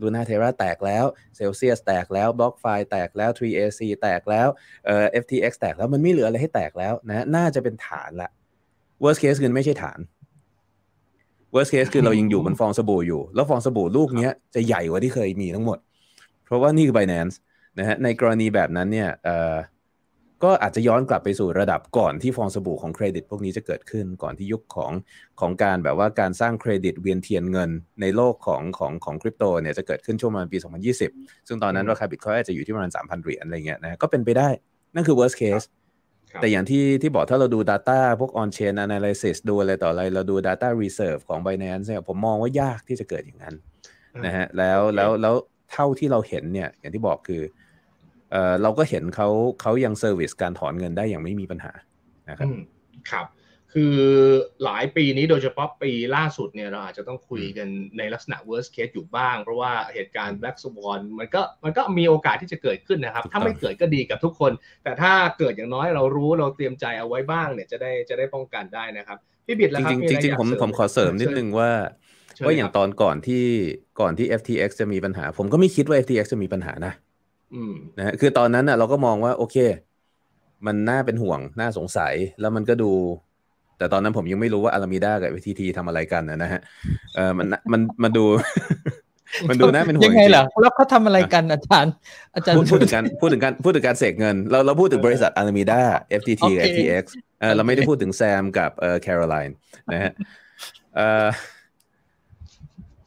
ลูน่าเทราแตกแล้วเซลเซียสแตกแล้วบล็อกไฟแตกแล้ว 3AC แตกแล้วเอ่อ FTX แตกแล้วมันไม่เหลืออะไรให้แตกแล้วนะน่าจะเป็นฐานละ worst case คือไม่ใช่ฐาน worst case คือเรายังอยู่บนฟองสบู่อยู่ แล้วฟองสบู่ลูกนี้จะใหญ่กว่าที่เคยมีทั้งหมด เพราะว่านี่คือ Binance นะฮะในกรณีแบบนั้นเนี่ยเอ่อก็อาจจะย้อนกลับไปสู่ระดับก่อนที่ฟองสบู่ของเครดิต พวกนี้จะเกิดขึ้นก่อนที่ยุคของของการแบบว่าการสร้างเครดิตเวียนเทียนเงินในโลกของของของคริปโตเนี่ยจะเกิดขึ้นช่วงประมาณปี 2020 ซึ่งตอนนั้นราคาบิตคอยน์อาจจะอยู่ที่ประมาณ 3,000 เหรียญอะไรเงี้ยนะก็เป็นไปได้นั่นคือ worst case แต่อย่างที่ที่บอกถ้าเราดู Data พวก on chain analysis ดูอะไรต่ออะไร เราดู Data reserve ของ Binance เนี่ยผมมองว่ายากที่จะเกิดอย่างนั้นนะฮะแล้วแล้วแล้วเท่าที่เราเห็นเนี่ยอย่างที่บอกคือ เออเราก็เห็นเขาเขายัง service การถอนเงินได้อย่างไม่มีปัญหานะครับครับคือหลายปีนี้โดยเฉพาะปีล่าสุดเนี่ยเราอาจจะต้องคุยกันในลักษณะ worst case อยู่บ้าง เพราะว่าเหตุการณ์ black swan มันก็มันก็มีโอกาสที่จะเกิดขึ้นนะครับ ถ้าไม่เกิดก็ดีกับทุกคน แต่ถ้าเกิดอย่างน้อยเรารู้เราเตรียมใจเอาไว้บ้างเนี่ยจะได้จะได้ป้องกันได้นะครับพี่บิดแล้วครับจริงจริงผมผมขอเสริมนิดนึงว่าว่าอย่างตอนก่อนที่ก่อนที่ FTX จะมีปัญหา ผมก็ไม่คิดว่า FTX จะมีปัญหานะ นะฮะคือตอนนั้นน่ะ เราก็มองว่า โอเค มันน่าเป็นห่วงน่าสงสัย แล้วมันก็ดู แต่ตอนนั้นผมยังไม่รู้ว่าอารามิด้ากับวีทีทีทำอะไรกันนะฮะเออมันมันมันดู มันดูน่าเป็นห่วงยังไงเหรอแล้วเขาทำอะไรกันอาจารย์ อาจารย์พูดถึงการพูดถึงการพูดถึงการเสกเงิน เราเราพูดถึงบริษัทอารามิด้า FTT กับ FTX เออเราไม่ได้พูดถึงแซมกับเอ่อแคโรไลน์นะฮะเอ่อ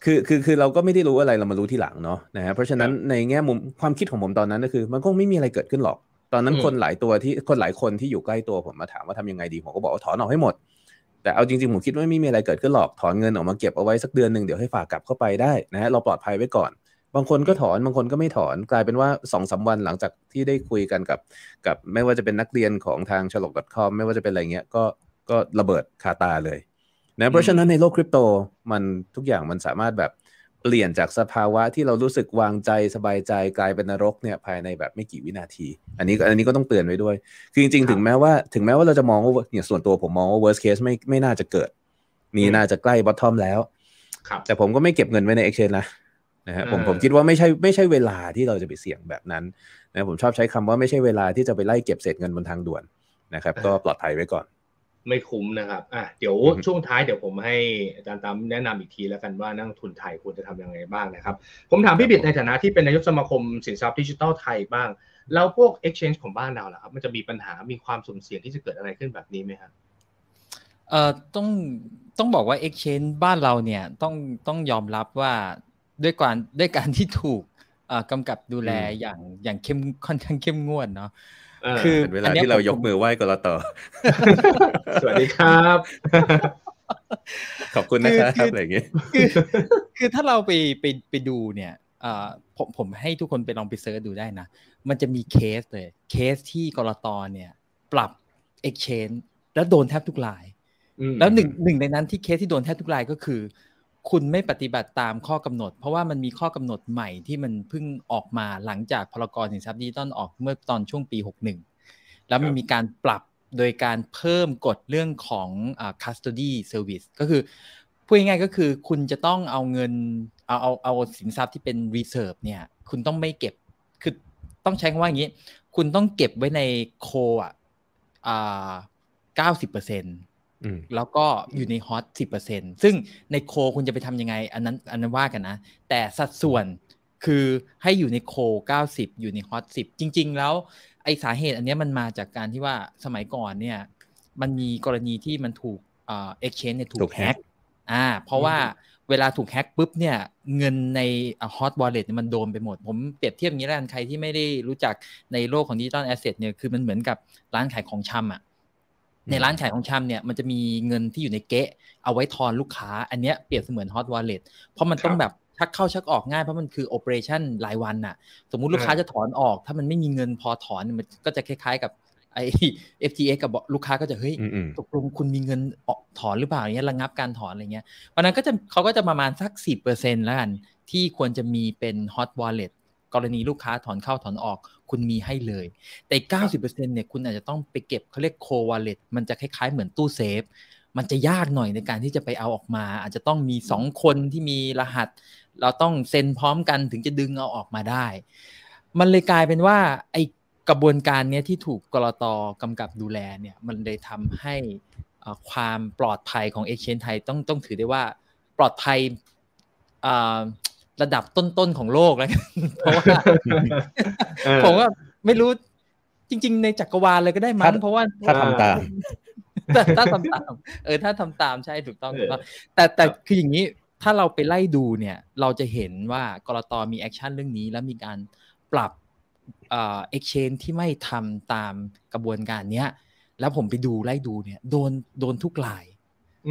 คือคือคือเราก็ไม่ได้รู้อะไรเรามารู้ที่หลังเนาะนะฮะเพราะฉะนั้นในแง่มุมความคิดของผมตอนนั้นก็คือ มันคงไม่มีอะไรเกิดขึ้นหรอก ตอนนั้นคนหลายตัวที่คนหลายคนที่อยู่ใกล้ตัวผมมาถามว่าทำยังไงดีผมก็บอกว่าถอนออกให้หมด แต่เอาจริงๆผมคิดว่าไม่มีอะไรเกิดขึ้นหรอกถอนเงินออกมาเก็บเอาไว้สักเดือนหนึ่งเดี๋ยวให้ฝากกลับเข้าไปได้นะฮะเราปลอดภัยไว้ก่อน บางคนก็ถอนบางคนก็ไม่ถอนกลายเป็นว่าสองสาวันหลังจากที่ได้คุยกันกับ กับไม่ว่าจะเป็นนักเรียนของทางฉลก .com ไม่ว่าจะเป็นอะไรเงี้ยก็ก็ระเบิดคาตาเลย นะเพราะฉะนั้นในโลกคริปโตมันทุกอย่างมันสามารถแบบเปลี่ยนจากสภาวะที่เรารู้สึกวางใจสบายใจกลายเป็นนรกเนี่ยภายในแบบไม่กี่วินาที อันนี้อันนี้ก็ต้องเตือนไว้ด้วย คือจริงๆ ถึงแม้ว่าถึงแม้ว่าเราจะมองว่าเนี่ยส่วนตัวผมมองว่า worst case ไม่ไม่น่าจะเกิด นี่น่าจะใกล้ bottom แล้วแต่ผมก็ไม่เก็บเงินไว้ใน exchange นะนะฮะผมผมคิดว่าไม่ใช่ไม่ใช่เวลาที่เราจะไปเสี่ยงแบบนั้นนะผมชอบใช้คำว่าไม่ใช่เวลาที่จะไปไล่เก็บเศษเงินบนทางด่วนนะครับ ก็ปลอดภัยไว้ก่อน ไม่คุ้มนะครับอะเดี๋ยวช่วงท้ายเดี๋ยวผมให้อาจารย์ตามแนะนำอีกทีแล้วกันว่านักทุนไทยควรจะทำยังไงบ้างนะครับ ผมถามพี่บิดในฐานะที่เป็นนายกสมาคมสินทรัพย์ดิจิทัลไทยบ้าง แล้วพวก exchange ของบ้านเราล่ะครับ มันจะมีปัญหามีความสุ่มเสี่ยงที่จะเกิดอะไรขึ้นแบบนี้ไหมครับเอ่อต้องต้องบอกว่า exchange บ้านเราเนี่ยต้องต้องยอมรับว่าด้วยการด้วยการที่ถูกกำกับดูแลอย่างอย่างเข้มค่อนข้างเข้มงวดเนาะคือเป็นเวลาที่เรายกมือไหว้ ก.ล.ต. สวัสดีครับ ขอบคุณนะครับอะไรอย่างเงี้ยคือถ้าเราไปไปไปดูเนี่ยผมผมให้ทุกคนไปลองไป search ดูได้นะ มันจะมีเคสเลย เคสที่ ก.ล.ต. เนี่ย ปรับ exchange แล้วโดนแทบทุกราย แล้วหนึ่งหนึ่งในนั้นที่เคสที่โดนแทบทุกรายก็คือ คุณไม่ปฏิบัติตามข้อกำหนด เพราะว่ามันมีข้อกำหนดใหม่ที่มันเพิ่งออกมาหลังจากพรกรสินทรัพย์ดิจิตอลออกเมื่อตอนช่วงปี 61 แล้วมันมีการปรับโดยการเพิ่มกฎเรื่องของ custody service ก็คือพูดง่ายๆก็คือคุณจะต้องเอาเงินเอาเอาเอาสินทรัพย์ที่เป็น reserve เนี่ย คุณต้องไม่เก็บคือต้องใช้คำว่าอย่างนี้ คุณต้องเก็บไว้ในโคอะอ่าเก้าสิบเปอร์เซ็นต์ แล้วก็อยู่ในฮอตสิบเปอร์เซ็นซึ่งในโคคุณจะไปทำยังไง อันนั้นอันนั้นว่ากันนะ แต่สัดส่วนคือให้อยู่ในโคเก้าสิบอยู่ในฮอตสิบจริง ๆ แล้ว ไอสาเหตุอันเนี้ยมันมาจากการที่ว่าสมัยก่อนเนี่ย มันมีกรณีที่มันถูกเอ่อ exchange เนี่ยถูถูกกแฮ hack กอ่า เพราะว่าเวลาถูกแฮ็กปุ๊บเนี่ย เงินในฮอตวอลเล็ตมันโดนไปหมด ผมเปรียบเทียบอย่างนี้แล้วกันใครที่ไม่ได้รู้จักในโลกของ digital asset เนี่ยคือมันเหมือนกับร้านขายของชำอะ ในร้านขายของชำเนี่ยมันจะมีเงินที่อยู่ในเก๊ะ เอาไว้ทอนลูกค้า อันเนี้ยเปรียบเสมือน hot wallet เพราะมันต้องครับแบบชักเข้าชักออกง่ายเพราะมันคือ operation รายวันน่ะ สมมุติลูกค้าอ่าจะถอนออก ถ้ามันไม่มีเงินพอถอนมันก็จะคล้ายๆกับไอ้ FTX กับลูกค้าก็จะเฮ้ยอืมอืมตกลงคุณมีเงินออกถอนหรือเปล่าอย่างเงี้ยระงับการถอนอะไรเงี้ยวันนั้นก็จะเขาก็จะประมาณสักสิบเปอร์เซ็นต์แล้วกัน ที่ควรจะมีเป็น hot wallet กรณีลูกค้าถอนเข้าถอนออก คุณมีให้เลย แต่เก้าสิบเปอร์เซ็นเนี่ยคุณอาจจะต้องไปเก็บเขาเรียก co wallet มันจะคล้ายๆ เหมือนตู้เซฟ มันจะยากหน่อยในการที่จะไปเอาออกมา อาจจะต้องมีสองคนที่มีรหัส เราต้องเซ็นพร้อมกันถึงจะดึงเอาออกมาได้ มันเลยกลายเป็นว่าไอกระบวนการเนี้ยที่ถูกกรตกำกับดูแลเนี่ยมันเลยทำให้เอ่อความปลอดภัยของ Exchange ไทยต้องต้องถือได้ว่าปลอดภัยอ่า ระดับต้นๆของโลกแล้วกันเพราะว่าเออผมว่าไม่รู้จริง ๆ ในจักรวาลเลยก็ได้มั้งถ้าเพราะว่าถ้าทำตามแต่ถ้าทำตามเออถ้าทำตามใช่ถูกต้องถูกต้องแต่แต่ครับคืออย่างนี้ถ้าเราไปไล่ดูเนี่ย เราจะเห็นว่า ก.ล.ต. มี action เรื่องนี้ แล้วมีการปรับเอ่อ exchange ที่ไม่ทำตามกระบวนการเนี้ยแล้วผมไปดูไล่ดูเนี่ยโดนโดนทุกราย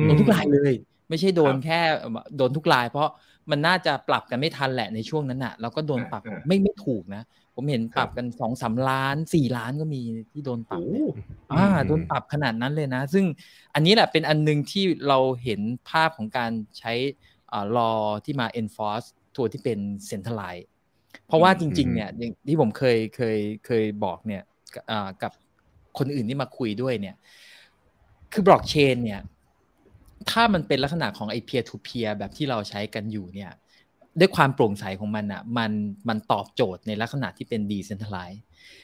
โดนทุกรายเลย ไม่ใช่โดนครับแค่โดนทุกราย เพราะ มันน่าจะปรับกันไม่ทันแหละในช่วงนั้นน่ะเราก็โดนปรับอ่าไม่ไม่ถูกนะ ผมเห็นครับปรับกันสองสามล้านสี่ล้านก็มีที่โดนปรับโอ้เนี่ยอ่าอืมโดนปรับขนาดนั้นเลยนะ ซึ่งอันนี้แหละเป็นอันหนึงที่เราเห็นภาพของการใช้อ่ารอที่มา enforce ตัวที่เป็น centralize เพราะว่าจริง ๆ เนี่ยอย่างที่ผมเคยเคยเคยบอกเนี่ยกับอ่ากับคนอื่นที่มาคุยด้วยเนี่ย คือบล็อกเชนเนี่ย ถ้ามันเป็นลักษณะของไอ้ peer to peer แบบที่เราใช้กันอยู่เนี่ย ด้วยความโปร่งใสของมันอะ มันมันตอบโจทย์ในลักษณะที่เป็น decentralize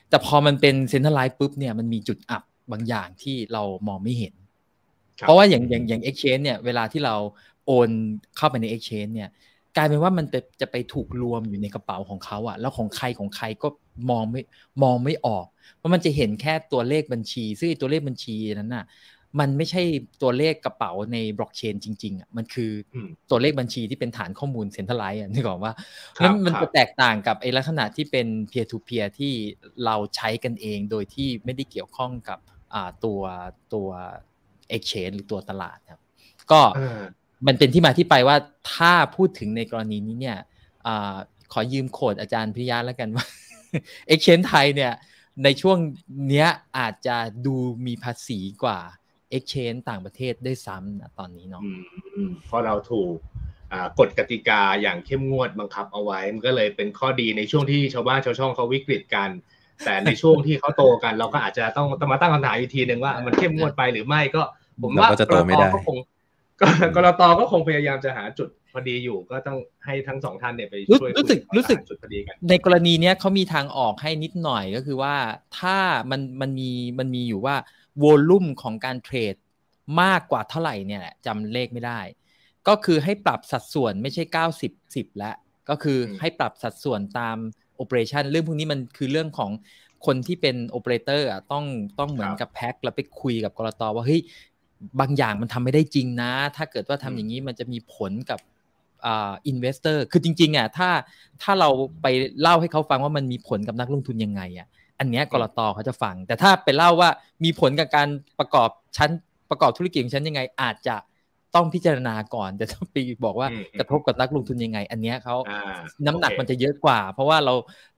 แต่พอมันเป็น centralize ปุ๊บเนี่ยมันมีจุดอับบางอย่างที่เรามองไม่เห็นครับเพราะว่าอย่างอย่างอย่าง exchange เนี่ย เวลาที่เราโอนเข้าไปใน exchange เนี่ย กลายเป็นว่ามันไปจะไปถูกรวมอยู่ในกระเป๋าของเขาอะแล้วของใครของใครก็มองไม่มองไม่ออก เพราะมันจะเห็นแค่ตัวเลขบัญชี ซึ่งไอ้ตัวเลขบัญชีนั้นน่ะ มันไม่ใช่ตัวเลขกระเป๋าในบล็อกเชนจริงๆอะมันคืออมตัวเลขบัญชีที่เป็นฐานข้อมูลเซ็นทรัลไลซ์อะนึกออกว่าครับแล้วมันครัจะบแตกต่างกับไอ้ลักษณะที่เป็น peer to peer ที่เราใช้กันเองโดยที่ไม่ได้เกี่ยวข้องกับอ่าตัวตัว exchange หรือตัวตลาดครับก็เออมันเป็นที่มาที่ไปว่าถ้าพูดถึงในกรณีนี้เนี่ยอาขอยืมโคดอาจารย์พิยาแล้วกันว่า Exchange ไทยเนี่ยในช่วงเนี้ยอาจจะดูมีภาษีกว่า Exchange ต่างประเทศได้วยซ้ำนะตอนนี้เนาะอืมเพราะเราถูกอ่ากฎกติกาอย่างเข้มงวดบังคับเอาไว้ มันก็เลยเป็นข้อดีในช่วงที่ชาวบ้านชาวช่องเขาวิกฤตกัน แต่ในช่วงที่เขาโตกัน เราก็อาจจะต้องต้องมาตั้งคำถามอีกทีหนึ่งว่ามันเข้มงวดไปหรือไม่ก็ผมว่าเราก็จะโตไม่ได้กรตก็คงก็กรตก็คงพยายามจะหาจุดพอดีอยู่ก็ต้องให้ทั้งสองท่านเนี่ยไปรู้ช่วยรู้สึกคุยรู้สึกหาจุดพอดีกันในกรณีเนี้ยเขามีทางออกให้นิดหน่อยก็คือว่าถ้ามันมันมีมันมีอยู่ว่า โวลุ่มของการเทรดมากกว่าเท่าไหร่เนี่ยแหละจำเลขไม่ได้ ก็คือให้ปรับสัดส่วนไม่ใช่ 90 10แล้วก็คืออมให้ปรับสัดส่วนตามโอเปอเรชันเรื่องพวกนี้มันคือเรื่องของคนที่เป็นโอเปอเรเตอร์อะต้องต้องเหมือนกับแพ็คแล้วไปคุยกับ ก.ล.ต. ว่าเฮ้ยบางอย่างมันทำไม่ได้จริงนะ ถ้าเกิดว่าทำอย่างนี้มันจะมีผลกับอ่า investor คือจริงๆอะถ้าถ้าเราไปเล่าให้เขาฟังว่ามันมีผลกับนักลงทุนยังไงอะ อันเนี้ย ก.ล.ต. เขาจะฟัง แต่ถ้าไปเล่าว่ามีผลกับการประกอบชั้นประกอบธุรกิจของฉันยังไงอาจจะ ต้องพิจารณาก่อนจะต้องไปบอกว่ากระทบกับนักลงทุนยังไง อันเนี้ยเขาน้ำหนักมันจะเยอะกว่า เพราะว่าเรา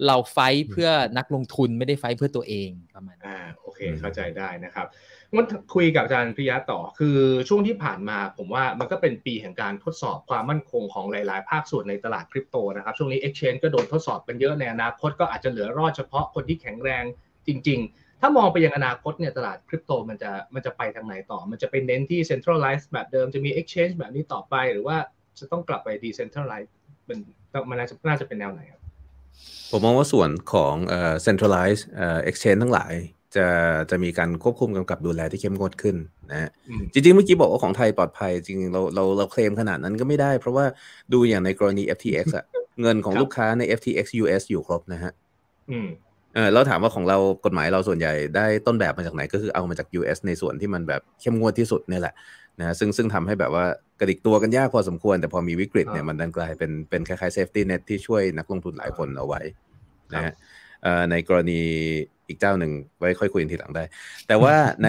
เราไฟเพื่อนักลงทุนไม่ได้ไฟเพื่อตัวเองประมาณอ่าโอเคเข้าใจได้นะครับงั้นคุยกับอาจารย์พิยะต่อคือช่วงที่ผ่านมาผมว่ามันก็เป็นปีแห่งการทดสอบความมั่นคงของหลาย ๆ ภาคส่วนในตลาดคริปโตนะครับช่วงนี้ Exchange ก็โดนทดสอบกันเยอะในอนาคตก็อาจจะเหลือรอดเฉพาะคนที่แข็งแรงจริง ๆ ถ้ามองไปยังอนาคตเนี่ยตลาดคริปโตมันจะมันจะไปทางไหนต่อ มันจะไปเน้นที่ centralized แบบเดิมจะมี exchange แบบนี้ต่อไป หรือว่าจะต้องกลับไป decentralized มันมันน่าจะน่าจะเป็นแนวไหนครับ ผมมองว่าส่วนของเอ่อ centralized เอ่อ exchange ทั้งหลายจะจะมีการควบคุมกำกับดูแลที่เข้มงวดขึ้นนะจริงๆ เมื่อกี้บอกว่าของไทยปลอดภัย จริงเราเราเราเคลมขนาดนั้นก็ไม่ได้ เพราะว่าดูอย่างในกรณี FTX อะเงินของลูกค้าใน FTX US อยู่ครบนะฮะ เออแล้วถามว่าของเรากฎหมายเราส่วนใหญ่ได้ต้นแบบมาจากไหนก็คือเอามาจาก US ในส่วนที่มันแบบเข้มงวดที่สุดนี่แหละนะซึ่งซึ่งทำให้แบบว่ากระดิกตัวกันยากพอสมควร แต่พอมีวิกฤตเนี่ยมันดันกลายเป็นเป็นคล้ายๆเซฟตี้เน็ตที่ช่วยนักลงทุนหลายคนเอาไว้นะฮะในกรณีอีกเจ้าหนึ่งไว้ค่อยคุยทีหลังได้ แต่ว่าใน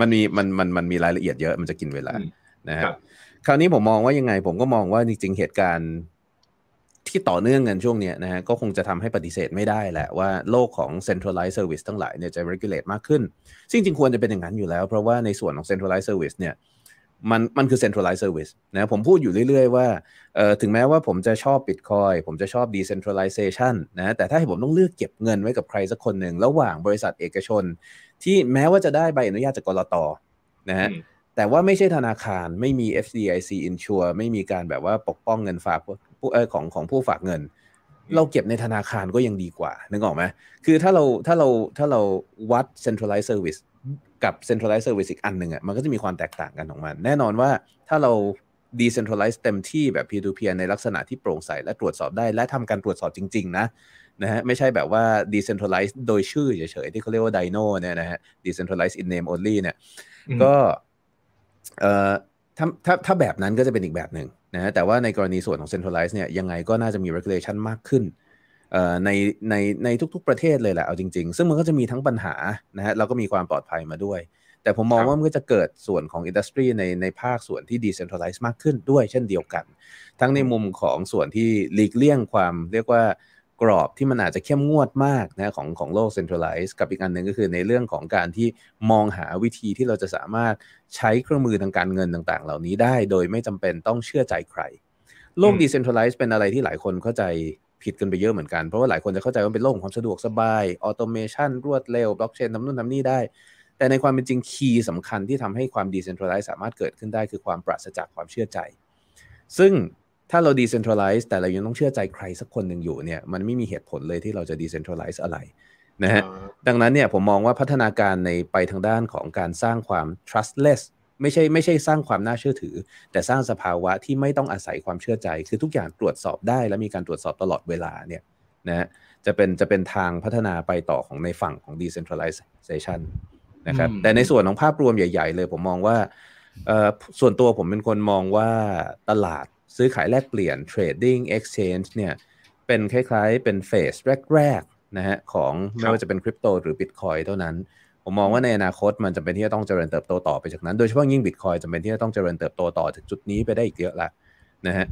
มันมีมันมันมันมีรายละเอียดเยอะมันจะกินเวลานะฮะคราวนี้ผมมองว่ายังไงผมก็มองว่าจริงๆเหตุการณ์ ที่ต่อเนื่องกันช่วงนี้นะฮะก็คงจะทำให้ปฏิเสธไม่ได้แหละว่าโลกของ centralized service ทั้งหลายเนี่ยจะ regulate มากขึ้น ซึ่งจริงควรจะเป็นอย่างนั้นอยู่แล้ว เพราะว่าในส่วนของ centralized service เนี่ยมันมันคือ centralized service นะผมพูดอยู่เรื่อย ๆ ว่าเอ่อถึงแม้ว่าผมจะชอบ Bitcoin ผมจะชอบ decentralization นะแต่ถ้าให้ผมต้องเลือกเก็บเงินไว้กับใครสักคนหนึ่ง ระหว่างบริษัทเอกชน ที่แม้ว่าจะได้ใบอนุญาตจากกรตนะฮะแต่ว่าไม่ใช่ธนาคารไม่มี FDIC insure ไม่มีการแบบว่าปกป้องเงินฝากผู้เออ ของของผู้ฝากเงิน เราเก็บในธนาคารก็ยังดีกว่านึกออกไหมคือถ้าเราถ้าเราถ้าเราวัด centralized service กับ centralized service อีกอันหนึ่งอะมันก็จะมีความแตกต่างกันของมัน แน่นอนว่าถ้าเรา decentralize เต็มที่แบบ peer to peer ในลักษณะที่โปร่งใสและตรวจสอบได้ และทำการตรวจสอบจริง ๆ นะนะฮะไม่ใช่แบบว่า decentralize โดยชื่อเฉยๆ ที่เขาเรียกว่า Dino เนี่ยนะฮะ decentralize in name only เนี่ยก็เอ่อ ถ้าถ้าถ้าแบบนั้นก็จะเป็นอีกแบบหนึ่งนะฮะแต่ว่าในกรณีส่วนของ centralize เนี่ยยังไงก็น่าจะมี regulation มากขึ้นในในในทุกๆประเทศเลยแหละเอาจริง ๆ ซึ่งมันก็จะมีทั้งปัญหานะฮะแล้วก็มีความปลอดภัยมาด้วย แต่ผมมองว่ามันก็จะเกิดส่วนของอินดัสทรีในในภาคส่วนที่ decentralize มากขึ้นด้วยเช่นเดียวกัน ทั้งในมุมของส่วนที่หลีกเลี่ยงความเรียกว่า กรอบที่มันอาจจะเข้มงวดมากนะของของโลก centralized กับอีกอันหนึ่งก็คือในเรื่องของการที่มองหาวิธีที่เราจะสามารถใช้เครื่องมือทางการเงินต่าง ๆ เหล่านี้ได้ โดยไม่จำเป็นต้องเชื่อใจใคร โลก decentralized เป็นอะไรที่หลายคนเข้าใจผิดกันไปเยอะเหมือนกัน เพราะว่าหลายคนจะเข้าใจว่าเป็นโลกของความสะดวกสบาย automation รวดเร็วบล็อกเชนทำนู่นทำนี่ได้ แต่ในความเป็นจริง key สำคัญที่ทำให้ความ decentralized สามารถเกิดขึ้นได้คือความปราศจากความเชื่อใจ ซึ่ง ถ้าเรา decentralize แต่เรายังต้องเชื่อใจใครสักคนหนึ่งอยู่เนี่ยมันไม่มีเหตุผลเลยที่เราจะ decentralize อะไรนะฮะดังนั้นเนี่ยผมมองว่าพัฒนาการในไปทางด้านของการสร้างความ trustless ไม่ใช่ไม่ใช่สร้างความน่าเชื่อถือ แต่สร้างสภาวะที่ไม่ต้องอาศัยความเชื่อใจ คือทุกอย่างตรวจสอบได้และมีการตรวจสอบตลอดเวลาเนี่ยนะจะเป็นจะเป็นทางพัฒนาไปต่อของในฝั่งของ decentralization นะครับแต่ในส่วนของภาพรวมใหญ่ ๆ เลยผมมองว่าส่วนตัวผมเป็นคนมองว่าตลาด ซื้อขายแลกเปลี่ยน trading exchange เนี่ยเป็นคล้ายๆ เป็นเฟสแรกๆนะฮะของไม่ว่าจะเป็นคริปโตหรือบิตคอยเท่านั้น ผมมองว่าในอนาคตมันจะเป็นที่จะต้องเจริญเติบโตต่อไปจากนั้น โดยเฉพาะยิ่งบิตคอยน์จะเป็นที่จะต้องเจริญเติบโตต่อถึงจุดนี้ไปได้อีกเยอะละนะฮะ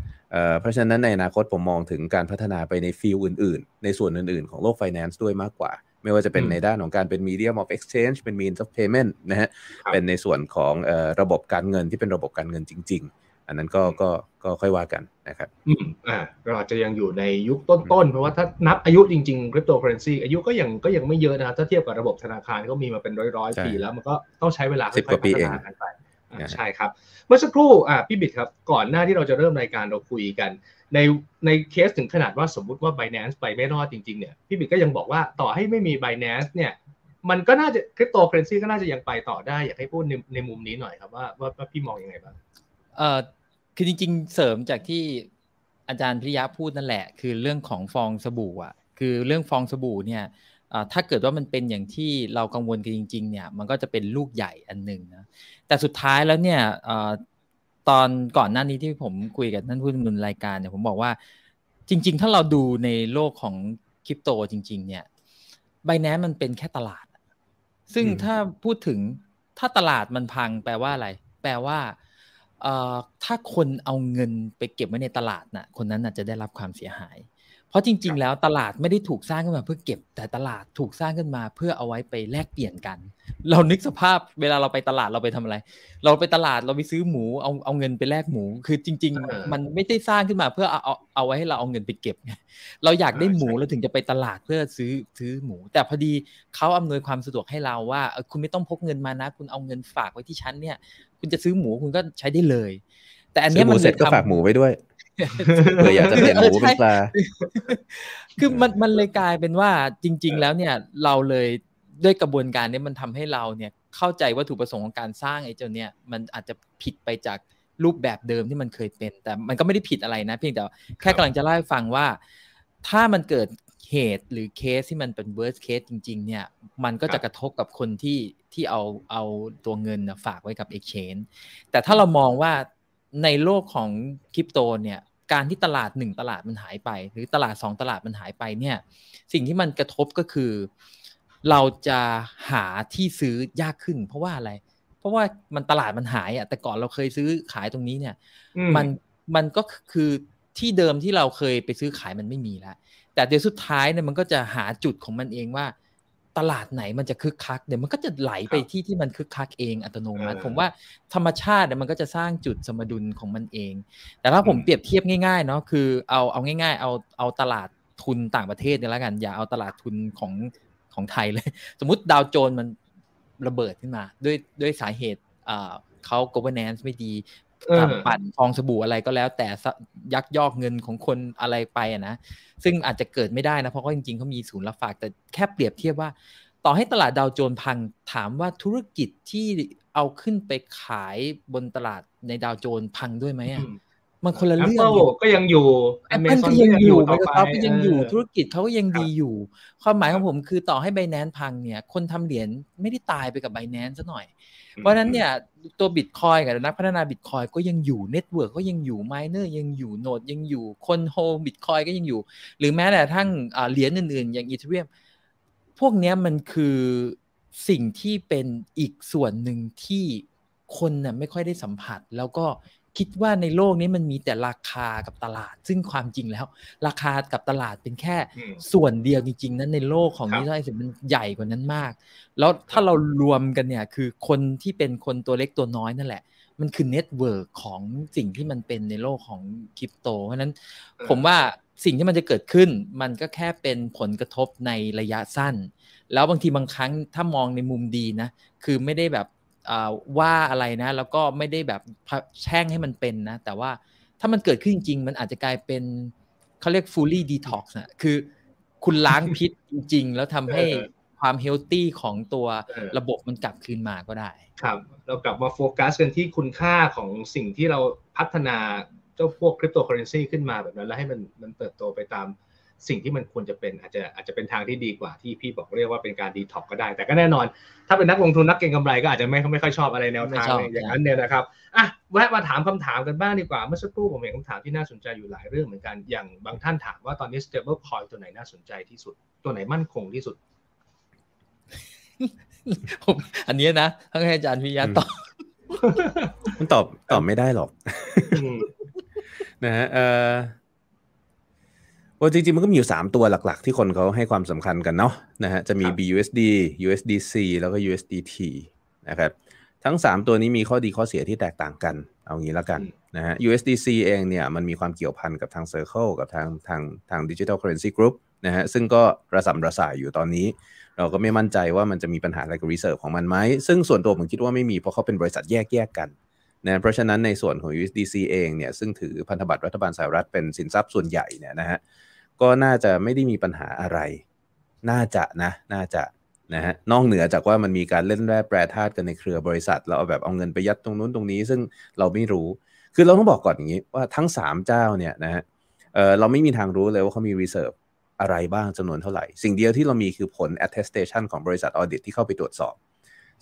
เพราะฉะนั้นในอนาคตผมมองถึงการพัฒนาไปใน field อื่นๆ ในส่วนอื่นๆ ของโลกไฟแนนซ์ด้วยมากกว่า ไม่ว่าจะเป็นในด้านของการเป็น medium of exchange เป็น means of payment นะฮะเป็นในส่วนของระบบการเงินที่เป็นระบบการเงินจริง ๆ อันนั้นก็ก็ก็ค่อยว่ากันนะครับอืมอ่าเราอาจจะยังอยู่ในยุคต้นๆ เพราะว่าถ้านับอายุจริงๆคริปโตเคอร์เรนซีอายุก็ยังก็ยังไม่เยอะนะถ้าเทียบกับระบบธนาคารก็มีมาเป็นร้อยๆ ปีแล้วมันก็ต้องใช้เวลาค่อยๆพัฒนากันไปใช่ครับ เมื่อสักครู่อ่าพี่บิดครับ ก่อนหน้าที่เราจะเริ่มรายการเราคุยกัน ในในเคสถึงขนาดว่าสมมุติว่า Binance ไปไม่รอดจริงๆเนี่ยพี่บิดก็ยังบอกว่าต่อให้ไม่มี Binance เนี่ยมันก็น่าจะคริปโตเคอเรนซีก็น่าจะยังไปต่อได้อยากให้พูดในในมุมนี้หน่อยครับว่าว่าพี่มองยังไงบ้างเอ่อ คือจริงๆ เสริมจากที่อาจารย์พิยะพูดนั่นแหละ คือเรื่องของฟองสบู่อะ คือเรื่องฟองสบู่เนี่ยถ้าเกิดว่ามันเป็นอย่างที่เรากังวลกันจริง ๆ เนี่ย มันก็จะเป็นลูกใหญ่อันหนึ่งนะ แต่สุดท้ายแล้วเนี่ยตอนก่อนหน้านี้ที่ผมคุยกับท่านผู้ดำเนินรายการเนี่ยผมบอกว่าจริง ๆ ถ้าเราดูในโลกของคริปโตจริง ๆ เนี่ยใบแนมันเป็นแค่ตลาด ซึ่งถ้าพูดถึงถ้าตลาดมันพังแปลว่าอะไร แปลว่าเอ่อ ถ้าคนเอาเงินไปเก็บไว้ในตลาดน่ะคนนั้นน่ะจะได้รับความเสียหาย เพราะจริง ๆ แล้วตลาดไม่ได้ถูกสร้างขึ้นมาเพื่อเก็บ แต่ตลาดถูกสร้างขึ้นมาเพื่อเอาไว้ไปแลกเปลี่ยนกัน เรานึกสภาพเวลาเราไปตลาดเราไปทำอะไร เราไปตลาดเราไปซื้อหมูเอาเอาเงินไปแลกหมู คือจริงเออๆมันไม่ได้สร้างขึ้นมาเพื่อเอาเอาเอาไว้ให้เราเอาเงินไปเก็บไงเราอยากได้หมูใช่เราถึงจะไปตลาดเพื่อซื้อซื้อหมู แต่พอดีเขาอำนวยความสะดวกให้เราว่าเออคุณไม่ต้องพกเงินมานะ คุณเอาเงินฝากไว้ที่ชั้นเนี่ย คุณจะซื้อหมูคุณก็ใช้ได้เลย แต่อันซื้เนี้อยหมูมันเสร็จก็ลยทำฝากหมูไว้ด้วย เผื่อยากจะเปลี่ยนหมูเป็นปลา คือมันมันเลยกลายเป็นว่าจริง ๆ แล้วเนี่ยเราเลยด้วยกระบวนการนี้มันทำให้เราเนี่ยเข้าใจวัตถุประสงค์ของการสร้างไอ้เจ้าเนี่ยมันอาจจะผิดไปจากรูปแบบเดิมที่มันเคยเป็น แต่มันก็ไม่ได้ผิดอะไรนะ เพียงแต่แค่กำลังจะเล่าให้ฟังว่า ถ้ามันเกิดเหตุหรือเคสที่มันเป็น worst case จริง ๆ เนี่ย มันก็จะกระทบกับคนที่ที่เอาเอาตัวเงินฝากไว้กับ exchange แต่ถ้าเรามองว่าในโลกของคริปโตเนี่ย การที่ตลาดหนึ่งตลาดมันหายไป หรือตลาดสองตลาดมันหายไปเนี่ย สิ่งที่มันกระทบก็คือ เราจะหาที่ซื้อยากขึ้น เพราะว่าอะไร เพราะว่ามันตลาดมันหายอะแต่ก่อนเราเคยซื้อขายตรงนี้เนี่ยอืมันมันก็คือที่เดิมที่เราเคยไปซื้อขายมันไม่มีแล้วแต่เดี๋ยวสุดท้ายเนี่ยมันก็จะหาจุดของมันเองว่า ตลาดไหนมันจะคึกคักเดี๋ยวมันก็จะไหลไปที่ที่มันคึกคักเองอัตโนมัติเออผมว่าธรรมชาติเนี่ยมันก็จะสร้างจุดสมดุลของมันเอง แต่ถ้าผมเปรียบเทียบง่ายๆเนาะคือเอาเอาง่าย ๆ เอาเอาตลาดทุนต่างประเทศเนี่ยแล้วกัน อย่าเอาตลาดทุนของของไทยเลย สมมุติดาวโจนส์มันระเบิดขึ้นมา ด้วยด้วยสาเหตุอ่าเขา governance ไม่ดีเออ ปั่นฟองสบู่อะไรก็แล้ว แต่สะยักยอกเงินของคนอะไรไปอะนะซึ่งอาจจะเกิดไม่ได้นะ เพราะว่าจริงๆเขามีศูนย์รับฝาก แต่แค่เปรียบเทียบว่า ต่อให้ตลาดดาวโจนส์พังถามว่าธุรกิจที่เอาขึ้นไปขายบนตลาดในดาวโจนส์พังด้วยไหมอะอื มมันคนละเรื่อง Apple ก็ยังอยู่แอปเปิล Amazon ก็ยังอยู่ต่ไมอโครไปซอฟก็ยังอยู่เธุรกิจเขาก็ยังครับดีอยู่ ความหมายคขรัอบงผมคือต่อให้ b บ n น n c e พังเนี่ย คนทำเหรียญไม่ได้ตายไปกับ b บ n a n c e ซะหน่อย เพราะฉะนั้นเนี่ยตัวบิตคอยกับนักพัฒนาบิตคอยก็ยังอยู่เน็ตเวิร์กก็ยังอยู่ไมเนอร์ยังอยู่โนดยังอยู่คนโฮลบิตคอยก็ยังอยู่ หรือแม้แต่ทั้งอ่าเหรียญอื่นๆ อย่างอีเธอเรียมพวกเนี้ยมันคือสิ่งที่เป็นอีกส่วนหนึ่งที่คนน่ะไม่ค่อยได้สัมผัสแล้วก็ คิดว่าในโลกนี้มันมีแต่ราคากับตลาด ซึ่งความจริงแล้ว ราคากับตลาดเป็นแค่อืมส่วนเดียวจริง ๆ นั้นในโลกของครับ digital asset มันใหญ่กว่านั้นมาก แล้วถ้าเรารวมกันเนี่ยคือคนที่เป็นคนตัวเล็กตัวน้อยนั่นแหละ มันคือ network ของสิ่งที่มันเป็นในโลกของคริปโต เพราะฉะนั้นผมว่าสิ่งที่มันจะเกิดขึ้น มันก็แค่เป็นผลกระทบในระยะสั้น แล้วบางทีบางครั้งถ้ามองในมุมดีนะ คือไม่ได้แบบอ่า ว่าอะไรนะ แล้วก็ไม่ได้แบบแช่งให้มันเป็นนะ แต่ว่าถ้ามันเกิดขึ้นจริงๆมันอาจจะกลายเป็นเขาเรียก fully detox นะคือคุณล้างพิษจริง ๆ แล้วทำให้เออความเฮลตี้ของตัวเออระบบมันกลับคืนมาก็ได้ ครับ เรากลับมาโฟกัสกันที่คุณค่าของสิ่งที่เราพัฒนาเจ้าพวกคริปโตเคอร์เรนซีขึ้นมาแบบนั้น แล้วให้มันมันเติบโตไปตาม สิ่งที่มันควรจะเป็นอาจจะอาจจะเป็นทางที่ดีกว่าที่พี่บอกเรียกว่าเป็นการดีท็อกก็ได้ แต่ก็แน่นอน ถ้าเป็นนักลงทุนนักเก็งกำไรก็อาจจะไม่ไม่ค่อยชอบอะไรแนวทางไม่ชอบอย่างนั้นเนี่ยนะครับอะแวะมาถามคำถามกันบ้างดีกว่าเมื่อสักครู่ผมเห็นคำถามที่น่าสนใจอยู่หลายเรื่องเหมือนกันอย่างบางท่านถามว่าตอนนี้ stable coin ตัวไหนน่าสนใจที่สุด ตัวไหนมั่นคงที่สุดผมอันเนี้ยนะต้องให้อาจารย์พิยาตอบมันตอบตอบไม่ได้หรอกอืมนะฮะเออ ว่าจริงๆ มันก็มีอยู่ 3 ตัวหลักๆ ที่คนเขาให้ความสำคัญกันเนาะนะฮะจะมีครับ BUSD USDC แล้วก็ USDT นะครับทั้ง 3 ตัวนี้มีข้อดีข้อเสียที่แตกต่างกัน เอางี้แล้วกันนะฮะ USDC เองเนี่ยมันมีความเกี่ยวพันกับทาง Circle กับทางทางทาง Digital Currency Group นะฮะซึ่งก็ระสำระสายอยู่ตอนนี้ เราก็ไม่มั่นใจว่ามันจะมีปัญหาอะไรกับ Reserve ของมันไหม ซึ่งส่วนตัวผมคิดว่าไม่มีเพราะเขาเป็นบริษัทแยกแยกๆกันนะเพราะฉะนั้นในส่วนของ USDC เองเนี่ยซึ่งถือพันธบัตรรัฐบาลสหรัฐเป็นสินทรัพย์ส่วนใหญ่เนี่ยนะฮะ ก็น่าจะไม่ได้มีปัญหาอะไร น่าจะนะ น่าจะนะฮะนอกเหนือจากว่ามันมีการเล่นแร่แปรธาตุกันในเครือบริษัทแล้วเอาแบบเอาเงินไปยัดตรงนู้นตรงนี้ ซึ่งเราไม่รู้ คือเราต้องบอกก่อนอย่างนี้ว่าทั้ง 3 เจ้าเนี่ยนะฮะเออเราไม่มีทางรู้เลยว่าเขามี reserve อะไรบ้างจำนวนเท่าไหร่ สิ่งเดียวที่เรามีคือผล attestation ของบริษัท audit ที่เข้าไปตรวจสอบ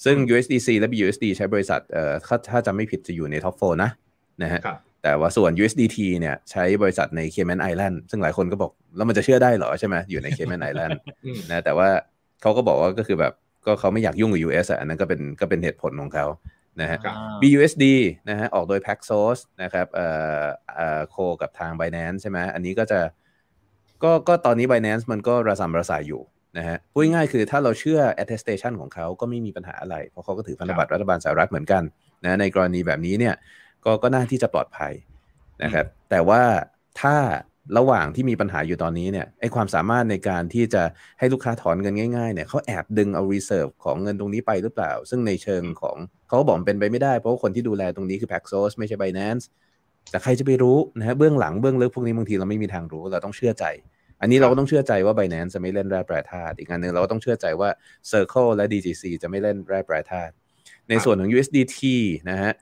ซึ่ง USDC และ BUSD ใช้บริษัทเอ่อถ้าถ้าจำไม่ผิดจะอยู่ในท็อปโฟนะนะฮะ แต่ว่าส่วน USDT เนี่ยใช้บริษัทใน Cayman Island ซึ่งหลายคนก็บอก แล้วมันจะเชื่อได้เหรอใช่ไหมอยู่ใน Cayman Island อืมนะแต่ว่าเขาก็บอกว่าก็คือแบบก็เขาไม่อยากยุ่งกับ US อะอันนั้นก็เป็นก็เป็นเหตุผลของเขานะฮะครับ BUSD นะฮะออกโดย Paxos นะครับเอ่อเอ่อโคกับทาง Binance ใช่ไหมอันนี้ก็จะก็ก็ตอนนี้ Binance มันก็ระสำระสายอยู่นะฮะพูดง่ายๆคือถ้าเราเชื่อ attestation ของเขาก็ไม่มีปัญหาอะไร เพราะเขาก็ถือพันธบัตรรัฐบาลสหรัฐเหมือนกันนะในกรณีแบบนี้เนี่ย ก็ก็น่าที่จะปลอดภัยนะครับ แต่ว่าถ้าระหว่างที่มีปัญหาอยู่ตอนนี้เนี่ยไอความสามารถในการที่จะให้ลูกค้าถอนเงินง่ายๆเนี่ยเขาแอบดึงเอา reserve ของเงินตรงนี้ไปหรือเปล่า ซึ่งในเชิงของเขาก็บอกมันเป็นไปไม่ได้ เพราะว่าคนที่ดูแลตรงนี้คือ Paxos ไม่ใช่ Binance แต่ใครจะไปรู้นะฮะเบื้องหลังเบื้องลึกพวกนี้บางทีเราไม่มีทางรู้เราต้องเชื่อใจ อันนี้เราก็ต้องเชื่อใจว่า Binance จะไม่เล่นแร่แปรธาตุอีกอันหนึ่งเราก็ต้องเชื่อใจว่า Circle และ DGC จะไม่เล่นแร่แปรธาตุในส่วนของ USDT นะฮะ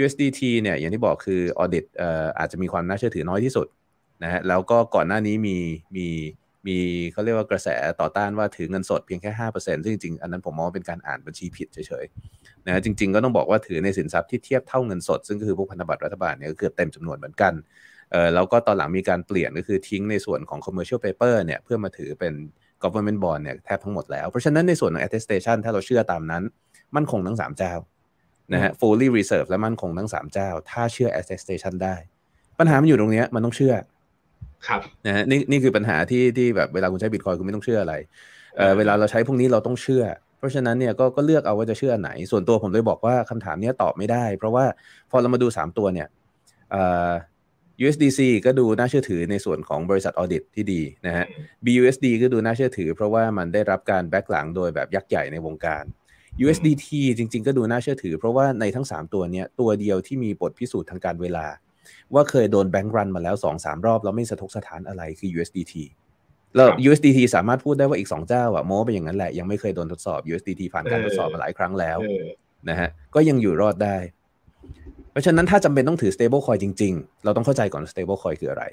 USDT เนี่ยอย่างที่บอกคือ audit เอ่ออาจจะมีความน่าเชื่อถือน้อยที่สุดนะฮะแล้วก็ก่อนหน้านี้มีมีมีเขาเรียกว่ากระแสต่อต้านว่าถือเงินสดเพียงแค่ 5%ซึ่งจริงๆ อันนั้นผมมองว่าเป็นการอ่านบัญชีผิดเฉยๆนะฮะจริง ๆ ก็ต้องบอกว่าถือในสินทรัพย์ที่เทียบเท่าเงินสด ซึ่งก็คือพวกพันธบัตรรัฐบาลเนี่ยก็เกือบเต็มจำนวนเหมือนกันเออแล้วก็ตอนหลังมีการเปลี่ยนก็คือทิ้งในส่วนของ commercial paper เนี่ยเพื่อมาถือเป็น government bond เนี่ยแทบทั้งหมดแล้ว เพราะฉะนั้นในส่วนของ attestation ถ้าเราเชื่อตามนั้น มั่นคงทั้ง 3 เจ้า นะฮะ fully reserve และมั่นคงทั้ง3เจ้า ถ้าเชื่อ attestation ได้ ปัญหามันอยู่ตรงเนี้ยมันต้องเชื่อ ครับนะฮะนี่นี่คือปัญหาที่ที่แบบเวลาคุณใช้บิตคอยคุณไม่ต้องเชื่ออะไรเออเวลาเราใช้พวกนี้เราต้องเชื่อ เพราะฉะนั้นเนี่ยก็ก็เลือกเอาว่าจะเชื่อไหน ส่วนตัวผมเลยบอกว่าคำถามเนี้ยตอบไม่ได้ เพราะว่าพอเรามาดู 3 ตัวเนี่ยเอ่อ USDC ก็ดูน่าเชื่อถือในส่วนของบริษัทออดิตที่ดีนะฮะ BUSD ก็ดูน่าเชื่อถือ เพราะว่ามันได้รับการแบ็กหลังโดยแบบยักษ์ใหญ่ในวงการ USDT จริง ๆ ก็ดูน่าเชื่อถือ เพราะว่าในทั้ง 3 ตัวเนี้ยตัวเดียวที่มีบทพิสูจน์ทางการเวลา ว่าเคยโดนแบงก์รันมาแล้ว 2-3 รอบ แล้วไม่สะทกสถานอะไรคือ USDT แล้วครับ USDT สามารถพูดได้ว่าอีก 2 เจ้าอะโม้ไปอย่างนั้นแหละ ยังไม่เคยโดนทดสอบ USDT ผ่านการเออทดสอบมาหลายครั้งแล้วเออนะฮะก็ยังอยู่รอดได้ เพราะฉะนั้นถ้าจำเป็นต้องถือ stable coin จริง ๆ เราต้องเข้าใจก่อนว่า stable coin คืออะไร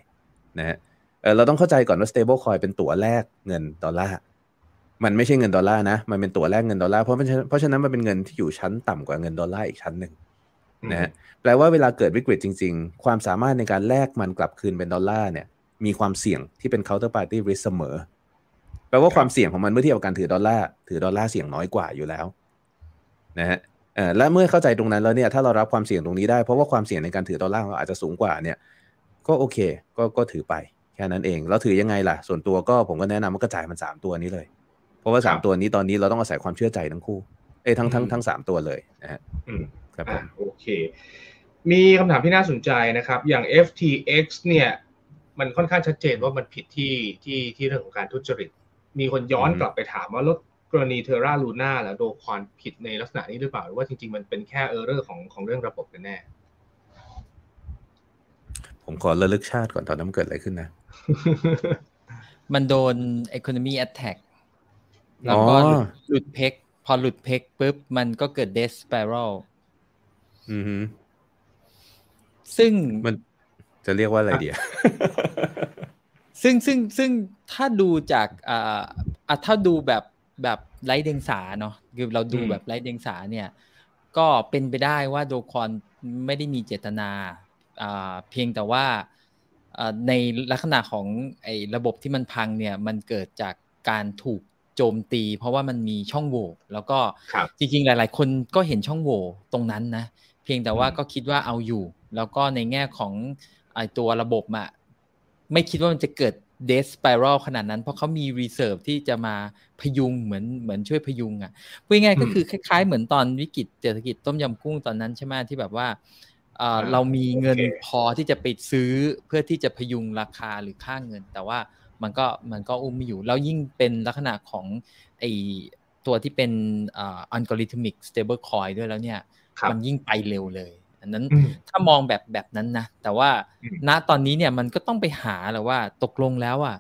นะฮะเออเราต้องเข้าใจก่อนว่า stable coin เป็นตั๋วแลกเงินดอลลาร์ มันไม่ใช่เงินดอลลาร์นะ มันเป็นตัวแลกเงินดอลลาร์เพราะเพราะฉะนั้นมันเป็นเงินที่อยู่ชั้นต่ำกว่าเงินดอลลาร์อีกชั้นหนึ่งนะฮะแปลว่าเวลาเกิดวิกฤตจริง ๆ ความสามารถในการแลกมันกลับคืนเป็นดอลลาร์เนี่ย มีความเสี่ยงที่เป็น counterparty risk เสมอ แปลว่าความเสี่ยงของมันเมื่อเทียบกับการถือดอลลาร์ถือดอลลาร์เสี่ยงน้อยกว่าอยู่แล้วนะฮะเอ่อและเมื่อเข้าใจตรงนั้นแล้วเนี่ยถ้าเรารับความเสี่ยงตรงนี้ได้เพราะว่าความเสี่ยงในการถือดอลลาร์องเราอาจจะสูงกว่าเนี่ย ก็โอเค ก็ก็ถือไปแค่นั้นเองแล้วถือยังไงล่ะ ส่วนตัวก็ผมก็แนะนำว่ากระจายมันสามตัวนี้เลย เพราะว่าสามครับตัวนี้ตอนนี้เราต้องอาศัยความเชื่อใจทั้งคู่เอ้ยทั้งทั้งอืมทั้งสามตัวเลยนะฮะอืมครับผอะมโอเค มีคำถามที่น่าสนใจนะครับ อย่าง FTX เนี่ย มันค่อนข้างชัดเจนว่ามันผิดที่ที่ที่เรื่องของการทุจริต มีคนย้อนอืมกลับไปถามว่ารถกรณีเทอร่าลูน่าแล้วโดควอนผิดในลักษณะนี้หรือเปล่า หรือว่าจริง ๆ มันเป็นแค่เออร์เรอร์ของของเรื่องระบบกันแน่ ผมขอระลึกชาติก่อนตอนนั้นมันเกิดอะไรขึ้นนะ มันโดน economy attack แล้วก็อ๋อหลุดหลุดเพกพอหลุดเพกปุ๊บ มันก็เกิด death spiral อือฮึซึ่งมันจะเรียกว่าอะไรเดียซึ่งซึ่งซึ่งถ้าดูจากอ่าอะถ้าดูแบบแบบไร้เดียงสาเนาะคือเราดูอืมแบบไร้เดียงสาเนี่ย ก็เป็นไปได้ว่าโดคอนไม่ได้มีเจตนาอ่าเพียงแต่ว่าอ่าในลักษณะของไอ้ระบบที่มันพังเนี่ย มันเกิดจากการถูก โจมตี เพราะว่ามันมีช่องโหว่แล้วก็ครับจริงๆ หลาย ๆ คนก็เห็นช่องโหว่ตรงนั้นนะ เพียงแต่ว่าอืมก็คิดว่าเอาอยู่ แล้วก็ในแง่ของไอตัวระบบอะไม่คิดว่ามันจะเกิดเดสส p i r a l ขนาดนั้น เพราะเขามี reserve ที่จะมาพยุงเหมือนเหมือนช่วยพยุงอะพูดง่ายๆก็คือคล้ายๆ เหมือนตอนวิกฤตเศรษฐกิจต้มยำกุ้งตอนนั้นใช่ไหมที่แบบว่าเอ่ออ่าเรามีเงินโอเคพอที่จะไปซื้อเพื่อที่จะพยุงราคาหรือค่าเงิน แต่ว่า มันก็มันก็อุ้มไม่อยู่ แล้วยิ่งเป็นลักษณะของไอตัวที่เป็นอ่า algorithmic stable coin ด้วยแล้วเนี่ยครับมันยิ่งไปเร็วเลย อันนั้นอืมถ้ามองแบบแบบนั้นนะ แต่ว่าอืมณตอนนี้เนี่ยมันก็ต้องไปหาแหละว่าตกลงแล้วอะ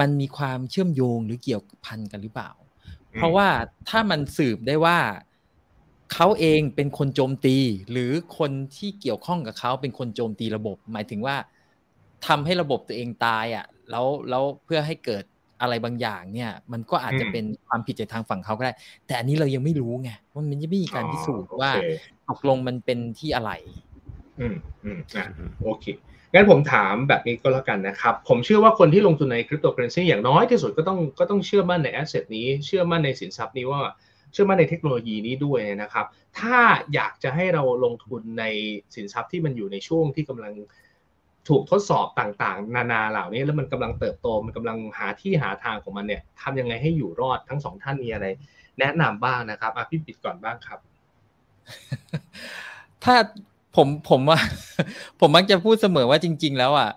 มันมีความเชื่อมโยงหรือเกี่ยวพันกันหรือเปล่า เพราะว่าถ้ามันสืบได้ว่าเขาเองเป็นคนโจมตี หรือคนที่เกี่ยวข้องกับเขาเป็นคนโจมตีระบบ หมายถึงว่าทำให้ระบบตัวเองตายอะ แล้วแล้วเพื่อให้เกิดอะไรบางอย่างเนี่ย มันก็อาจจะอืมเป็นความผิดจากทางฝั่งเขาก็ได้ แต่อันนี้เรายังไม่รู้ไงว่ามันยังไม่มีการพิสูจน์อ๋อว่าโอเคตกลงมันเป็นที่อะไร อืมอืมอะโอเคงั้นผมถามแบบนี้ก็แล้วกันนะครับ ผมเชื่อว่าคนที่ลงทุนในคริปโตเคอเรนซีอย่างน้อยที่สุดก็ต้องก็ต้องเชื่อมั่นในแอสเซทนี้เชื่อมั่นในสินทรัพย์นี้ว่าชื่อมั่นในเทคโนโลยีนี้ด้วยนะครับ ถ้าอยากจะให้เราลงทุนในสินทรัพย์ที่มันอยู่ในช่วงที่กำลัง ถูกทดสอบต่างๆ นานาเหล่านี้ แล้วมันกำลังเติบโตมันกำลังหาที่หาทางของมันเนี่ยทำยังไงให้อยู่รอดทั้งสองท่านมีอะไร แนะนำบ้างนะครับอะพี่ปิดก่อนบ้างครับ ถ้าผมผมว่า ผมมักจะพูดเสมอว่าจริง ๆ แล้วอะ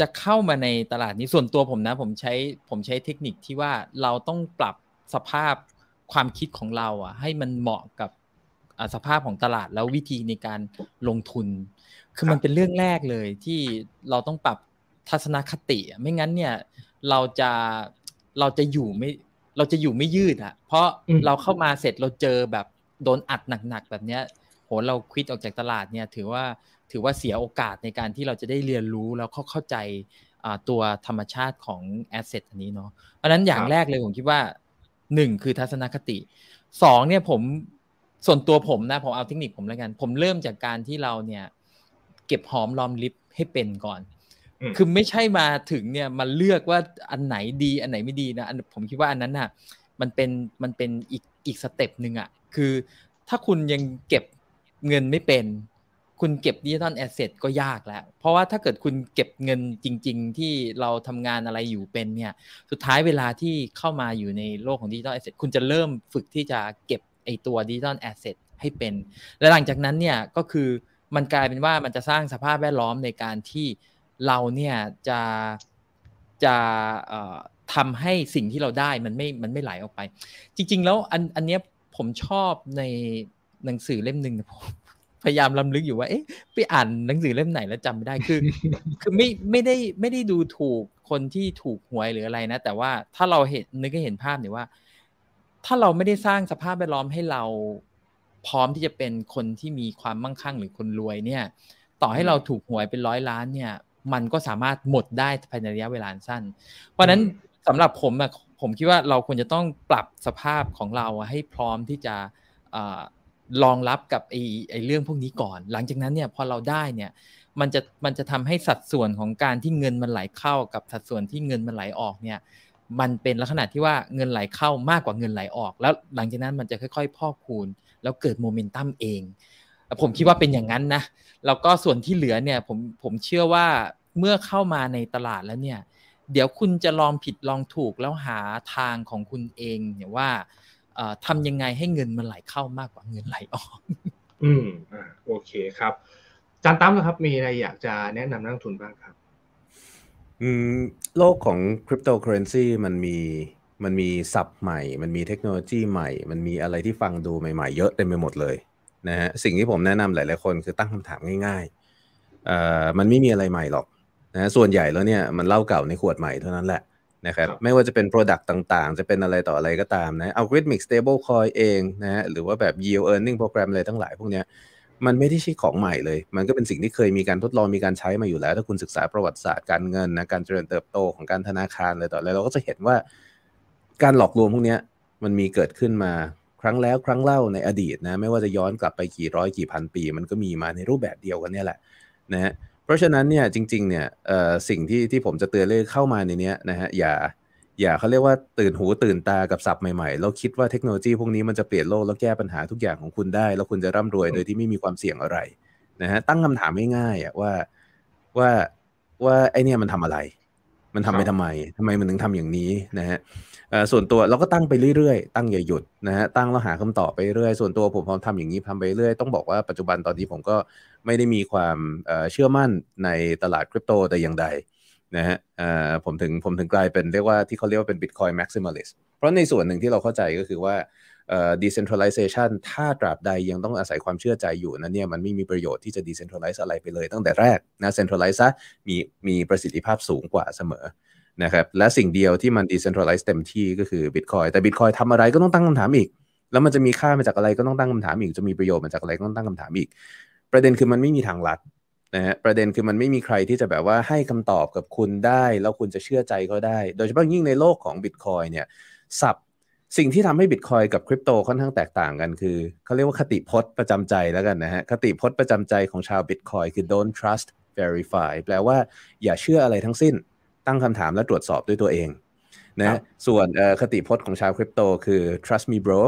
จะเข้ามาในตลาดนี้ส่วนตัวผมนะ ผมใช้ผมใช้เทคนิคที่ว่าเราต้องปรับสภาพความคิดของเราอะ ให้มันเหมาะกับสภาพของตลาดแล้ววิธีในการลงทุน คือมันเป็นเรื่องแรกเลยที่เราต้องปรับทัศนคติ ไม่งั้นเนี่ยเราจะเราจะอยู่ไม่เราจะอยู่ไม่ยืดอะเพราะเราเข้ามาเสร็จเราเจอแบบโดนอัดหนักๆแบบเนี้ยโหเราควิดออกจากตลาดเนี่ยถือว่าถือว่าเสียโอกาสในการที่เราจะได้เรียนรู้แล้วเข้าใจตัวธรรมชาติของ asset อันนี้เนาะเพราะนั้นอย่างแรกเลยผมคิดว่าหนึ่งคือทัศนคติสองเนี่ยผมส่วนตัวผมนะผมเอาเทคนิคผมแล้วกัน ผมเริ่มจากการที่เราเนี่ย เก็บหอมรอมริบให้เป็นก่อน คือไม่ใช่มาถึงเนี่ยมาเลือกว่าอันไหนดีอันไหนไม่ดีนะผมคิดว่าอันนั้นน่ะ มันเป็นมันเป็นอีกอีก step หนึ่งอะคือถ้าคุณยังเก็บเงินไม่เป็น คุณเก็บ digital asset ก็ยากแล้ว เพราะว่าถ้าเกิดคุณเก็บเงินจริง ๆ ที่เราทำงานอะไรอยู่เป็นเนี่ย สุดท้ายเวลาที่เข้ามาอยู่ในโลกของ digital asset คุณจะเริ่มฝึกที่จะเก็บไอตัว digital asset ให้เป็น และหลังจากนั้นเนี่ยก็คือ มันกลายเป็นว่ามันจะสร้างสภาพแวดล้อมในการที่เราเนี่ยจะจะทำให้สิ่งที่เราได้มันไม่มันไม่ไหลออกไป จริง ๆ แล้วอันอันเนี้ยผมชอบในหนังสือเล่มหนึ่งผมพยายามลำลึกอยู่ว่าเอ๊ะไปอ่านหนังสือเล่มไหนแล้วจำไม่ได้คือ คือไม่ไม่ได้ไม่ได้ดูถูกคนที่ถูกหวยหรืออะไรนะ แต่ว่าถ้าเราเห็นนึกให้เห็นภาพเนี่ยว่า ถ้าเราไม่ได้สร้างสภาพแวดล้อมให้เรา พร้อมที่จะเป็นคนที่มีความมั่งคั่งหรือคนรวยเนี่ย ต่อให้เราถูกหวยเป็นร้อยล้านเนี่ย มันก็สามารถหมดได้ภายในระยะเวลาสั้น เพราะนั้นสำหรับผมอะผมคิดว่าเราควรจะต้องปรับสภาพของเราให้พร้อมที่จะรองรับกับไอ้ไอ้เรื่องพวกนี้ก่อน หลังจากนั้นเนี่ยพอเราได้เนี่ยมันจะมันจะทำให้สัดส่วนของการที่เงินมันไหลเข้ากับสัดส่วนที่เงินมันไหลออกเนี่ย มันเป็นลักษณะที่ว่าเงินไหลเข้ามากกว่าเงินไหลออก แล้วหลังจากนั้นมันจะค่อย ๆ พอกพูน แล้วเกิดโมเมนตัมเอง ผมคิดว่าเป็นอย่างนั้นนะแล้วก็ส่วนที่เหลือเนี่ยผมผมเชื่อว่าเมื่อเข้ามาในตลาดแล้วเนี่ย เดี๋ยวคุณจะลองผิดลองถูกแล้วหาทางของคุณเองเนี่ยว่าทำยังไงให้เงินมันไหลเข้ามากกว่าเงินไหลออก อืมอ่าโอเคครับจานตั้มนะครับ มีอะไรอยากจะแนะนำนักทุนบ้างครับ โลกของคริปโตเคอเรนซีมันมีมันมีศัพท์ใหม่ มันมีเทคโนโลยีใหม่ มันมีอะไรที่ฟังดูใหม่ๆ เยอะเต็มไปหมดเลยนะฮะสิ่งที่ผมแนะนำหลายๆคนคือตั้งคำถามง่ายๆเอ่อมันไม่มีอะไรใหม่หรอกนะส่วนใหญ่แล้วเนี่ยมันเล่าเก่าในขวดใหม่เท่านั้นแหละนะครับไม่ว่าจะเป็น Product ต่างๆ จะเป็นอะไรต่ออะไรก็ตามนะ Algorithmic Stable Coin เองนะฮะหรือว่าแบบ Yield Earning Program อะไรทั้งหลายพวกเนี้ย มันไม่ได้ใช่ของใหม่เลย มันก็เป็นสิ่งที่เคยมีการทดลองมีการใช้มาอยู่แล้ว ถ้าคุณศึกษาประวัติศาสตร์การเงินนะการเจริญเติบโตของการธนาคารอะไรต่ออะไรเราก็จะเห็นว่าการหลอกลวงพวกนี้มันมีเกิดขึ้นมาครั้งแล้วครั้งเล่าในอดีตนะไม่ว่าจะย้อนกลับไปกี่ร้อยกี่พันปี มันก็มีมาในรูปแบบเดียวกันเนี่ยแหละนะฮะเพราะฉะนั้นเนี่ยจริงๆเนี่ยสิ่งที่ที่ผมจะเตือนเลยเข้ามาในนี้นะฮะอย่า อย่าเขาเรียกว่าตื่นหูตื่นตากับศัพท์ใหม่ๆ แล้วคิดว่าเทคโนโลยีพวกนี้มันจะเปลี่ยนโลกแล้วแก้ปัญหาทุกอย่างของคุณได้ แล้วคุณจะร่ำรวยโดยที่ไม่มีความเสี่ยงอะไรนะฮะตั้งคำถามง่ายๆว่าว่าว่าไอเนี่ยมันทำอะไร มันทำไปทำไมทำไมมันถึงทำอย่างนี้นะฮะส่วนตัวเราก็ตั้งไปเรื่อยๆ ตั้งอย่าหยุดนะฮะตั้งแล้วหาคำตอบไปเรื่อยส่วนตัวผมพอทำอย่างนี้ทำไปเรื่อยต้องบอกว่าปัจจุบันตอนนี้ผมก็ไม่ได้มีความเชื่อมั่นในตลาดคริปโตแต่อย่างใด นะฮะผมถึงผมถึงกลายเป็นเรียกว่าที่เขาเรียกว่าเป็น Bitcoin maximalist เพราะในส่วนหนึ่งที่เราเข้าใจก็คือว่า decentralization ถ้าตราบใดยังต้องอาศัยความเชื่อใจอยู่นั้นเนี่ยมันไม่มีประโยชน์ที่จะ decentralize อะไรไปเลยตั้งแต่แรกนะ centralize ะมีมีประสิทธิภาพสูงกว่าเสมอนะครับและสิ่งเดียวที่มัน decentralize เต็มที่ก็คือ Bitcoin แต่ Bitcoin ทำอะไรก็ต้องตั้งคำถามอีก แล้วมันจะมีค่ามาจากอะไรก็ต้องตั้งคำถามอีกจะมีประโยชน์มาจากอะไรก็ต้องตั้งคำถามอีก ประเด็นคือมันไม่มีทางลัด นะฮะประเด็นคือมันไม่มีใครที่จะแบบว่าให้คำตอบกับคุณได้ แล้วคุณจะเชื่อใจก็ได้ โดยเฉพาะยิ่งในโลกของบิตคอยเนี่ยสับสิ่งที่ทำให้บิตคอยกับคริปโตค่อนข้างแตกต่างกันคือเขาเรียกว่าคติพจน์ประจำใจแล้วกันนะฮะคติพจน์ประจำใจของชาวบิตคอยคือ don't trust verify แปลว่าอย่าเชื่ออะไรทั้งสิ้น ตั้งคำถามและตรวจสอบด้วยตัวเองนะส่วนคติพจน์ของชาวคริปโตคือ trust me bro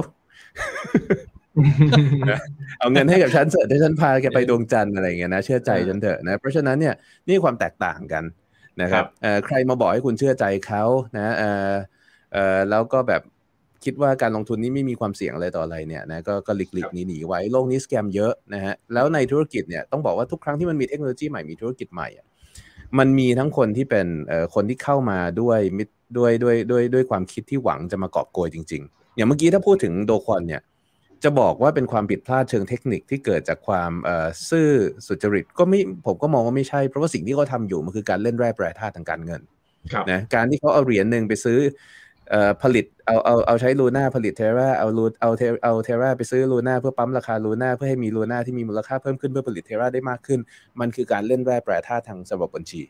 เอาเงินให้กับฉันเถอะถ้าฉันพาแกไปดวงจันทร์อะไรเงี้ยนะเชื่อใจฉันเถอะนะเพราะฉะนั้นเนี่ยนี่ความแตกต่างกันนะครับใครมาบอกให้คุณเชื่อใจเขานะเออเออแล้วก็แบบคิดว่าการลงทุนนี้ไม่มีความเสี่ยงอะไรต่ออะไรเนี่ยนะก็ก็หลีกหลีกหนีหนีไว้โลกนี้สแกมเยอะนะฮะแล้วในธุรกิจเนี่ยต้องบอกว่าทุกครั้งที่มันมีเทคโนโลยีใหม่มีธุรกิจใหม่มันมีทั้งคนที่เป็นเอ่อคนที่เข้ามาด้วยด้วยด้วยด้วยด้วยความคิดที่หวังจะมากอบโกยจริง ๆ อย่างเมื่อกี้ถ้าพูดถึงโดคอนเนี่ย จะบอกว่าเป็นความผิดพลาดเชิงเทคนิคที่เกิดจากความซื่อสุจริตก็ไม่ผมก็มองว่าไม่ใช่ เพราะว่าสิ่งที่เขาทาอยู่มันคือการเล่นแร่แปรธาตุทางการเงินนะการที่เขาเอาเหรียญหนึ่งไปซื้อผลิตเอาเอาเอาใช้ลูน่าผลิตเทราเอาลูเอาเทเอาเทราไปซื้อลูน่าเพื่อปั๊มราคาลูน่าเพื่อให้มีลูน่าที่มีมูลค่าเพิ่มขึ้นเพื่อผลิตเทราได้มากขึ้น มันคือการเล่นแร่แปรธาตุทางระบบบัญชี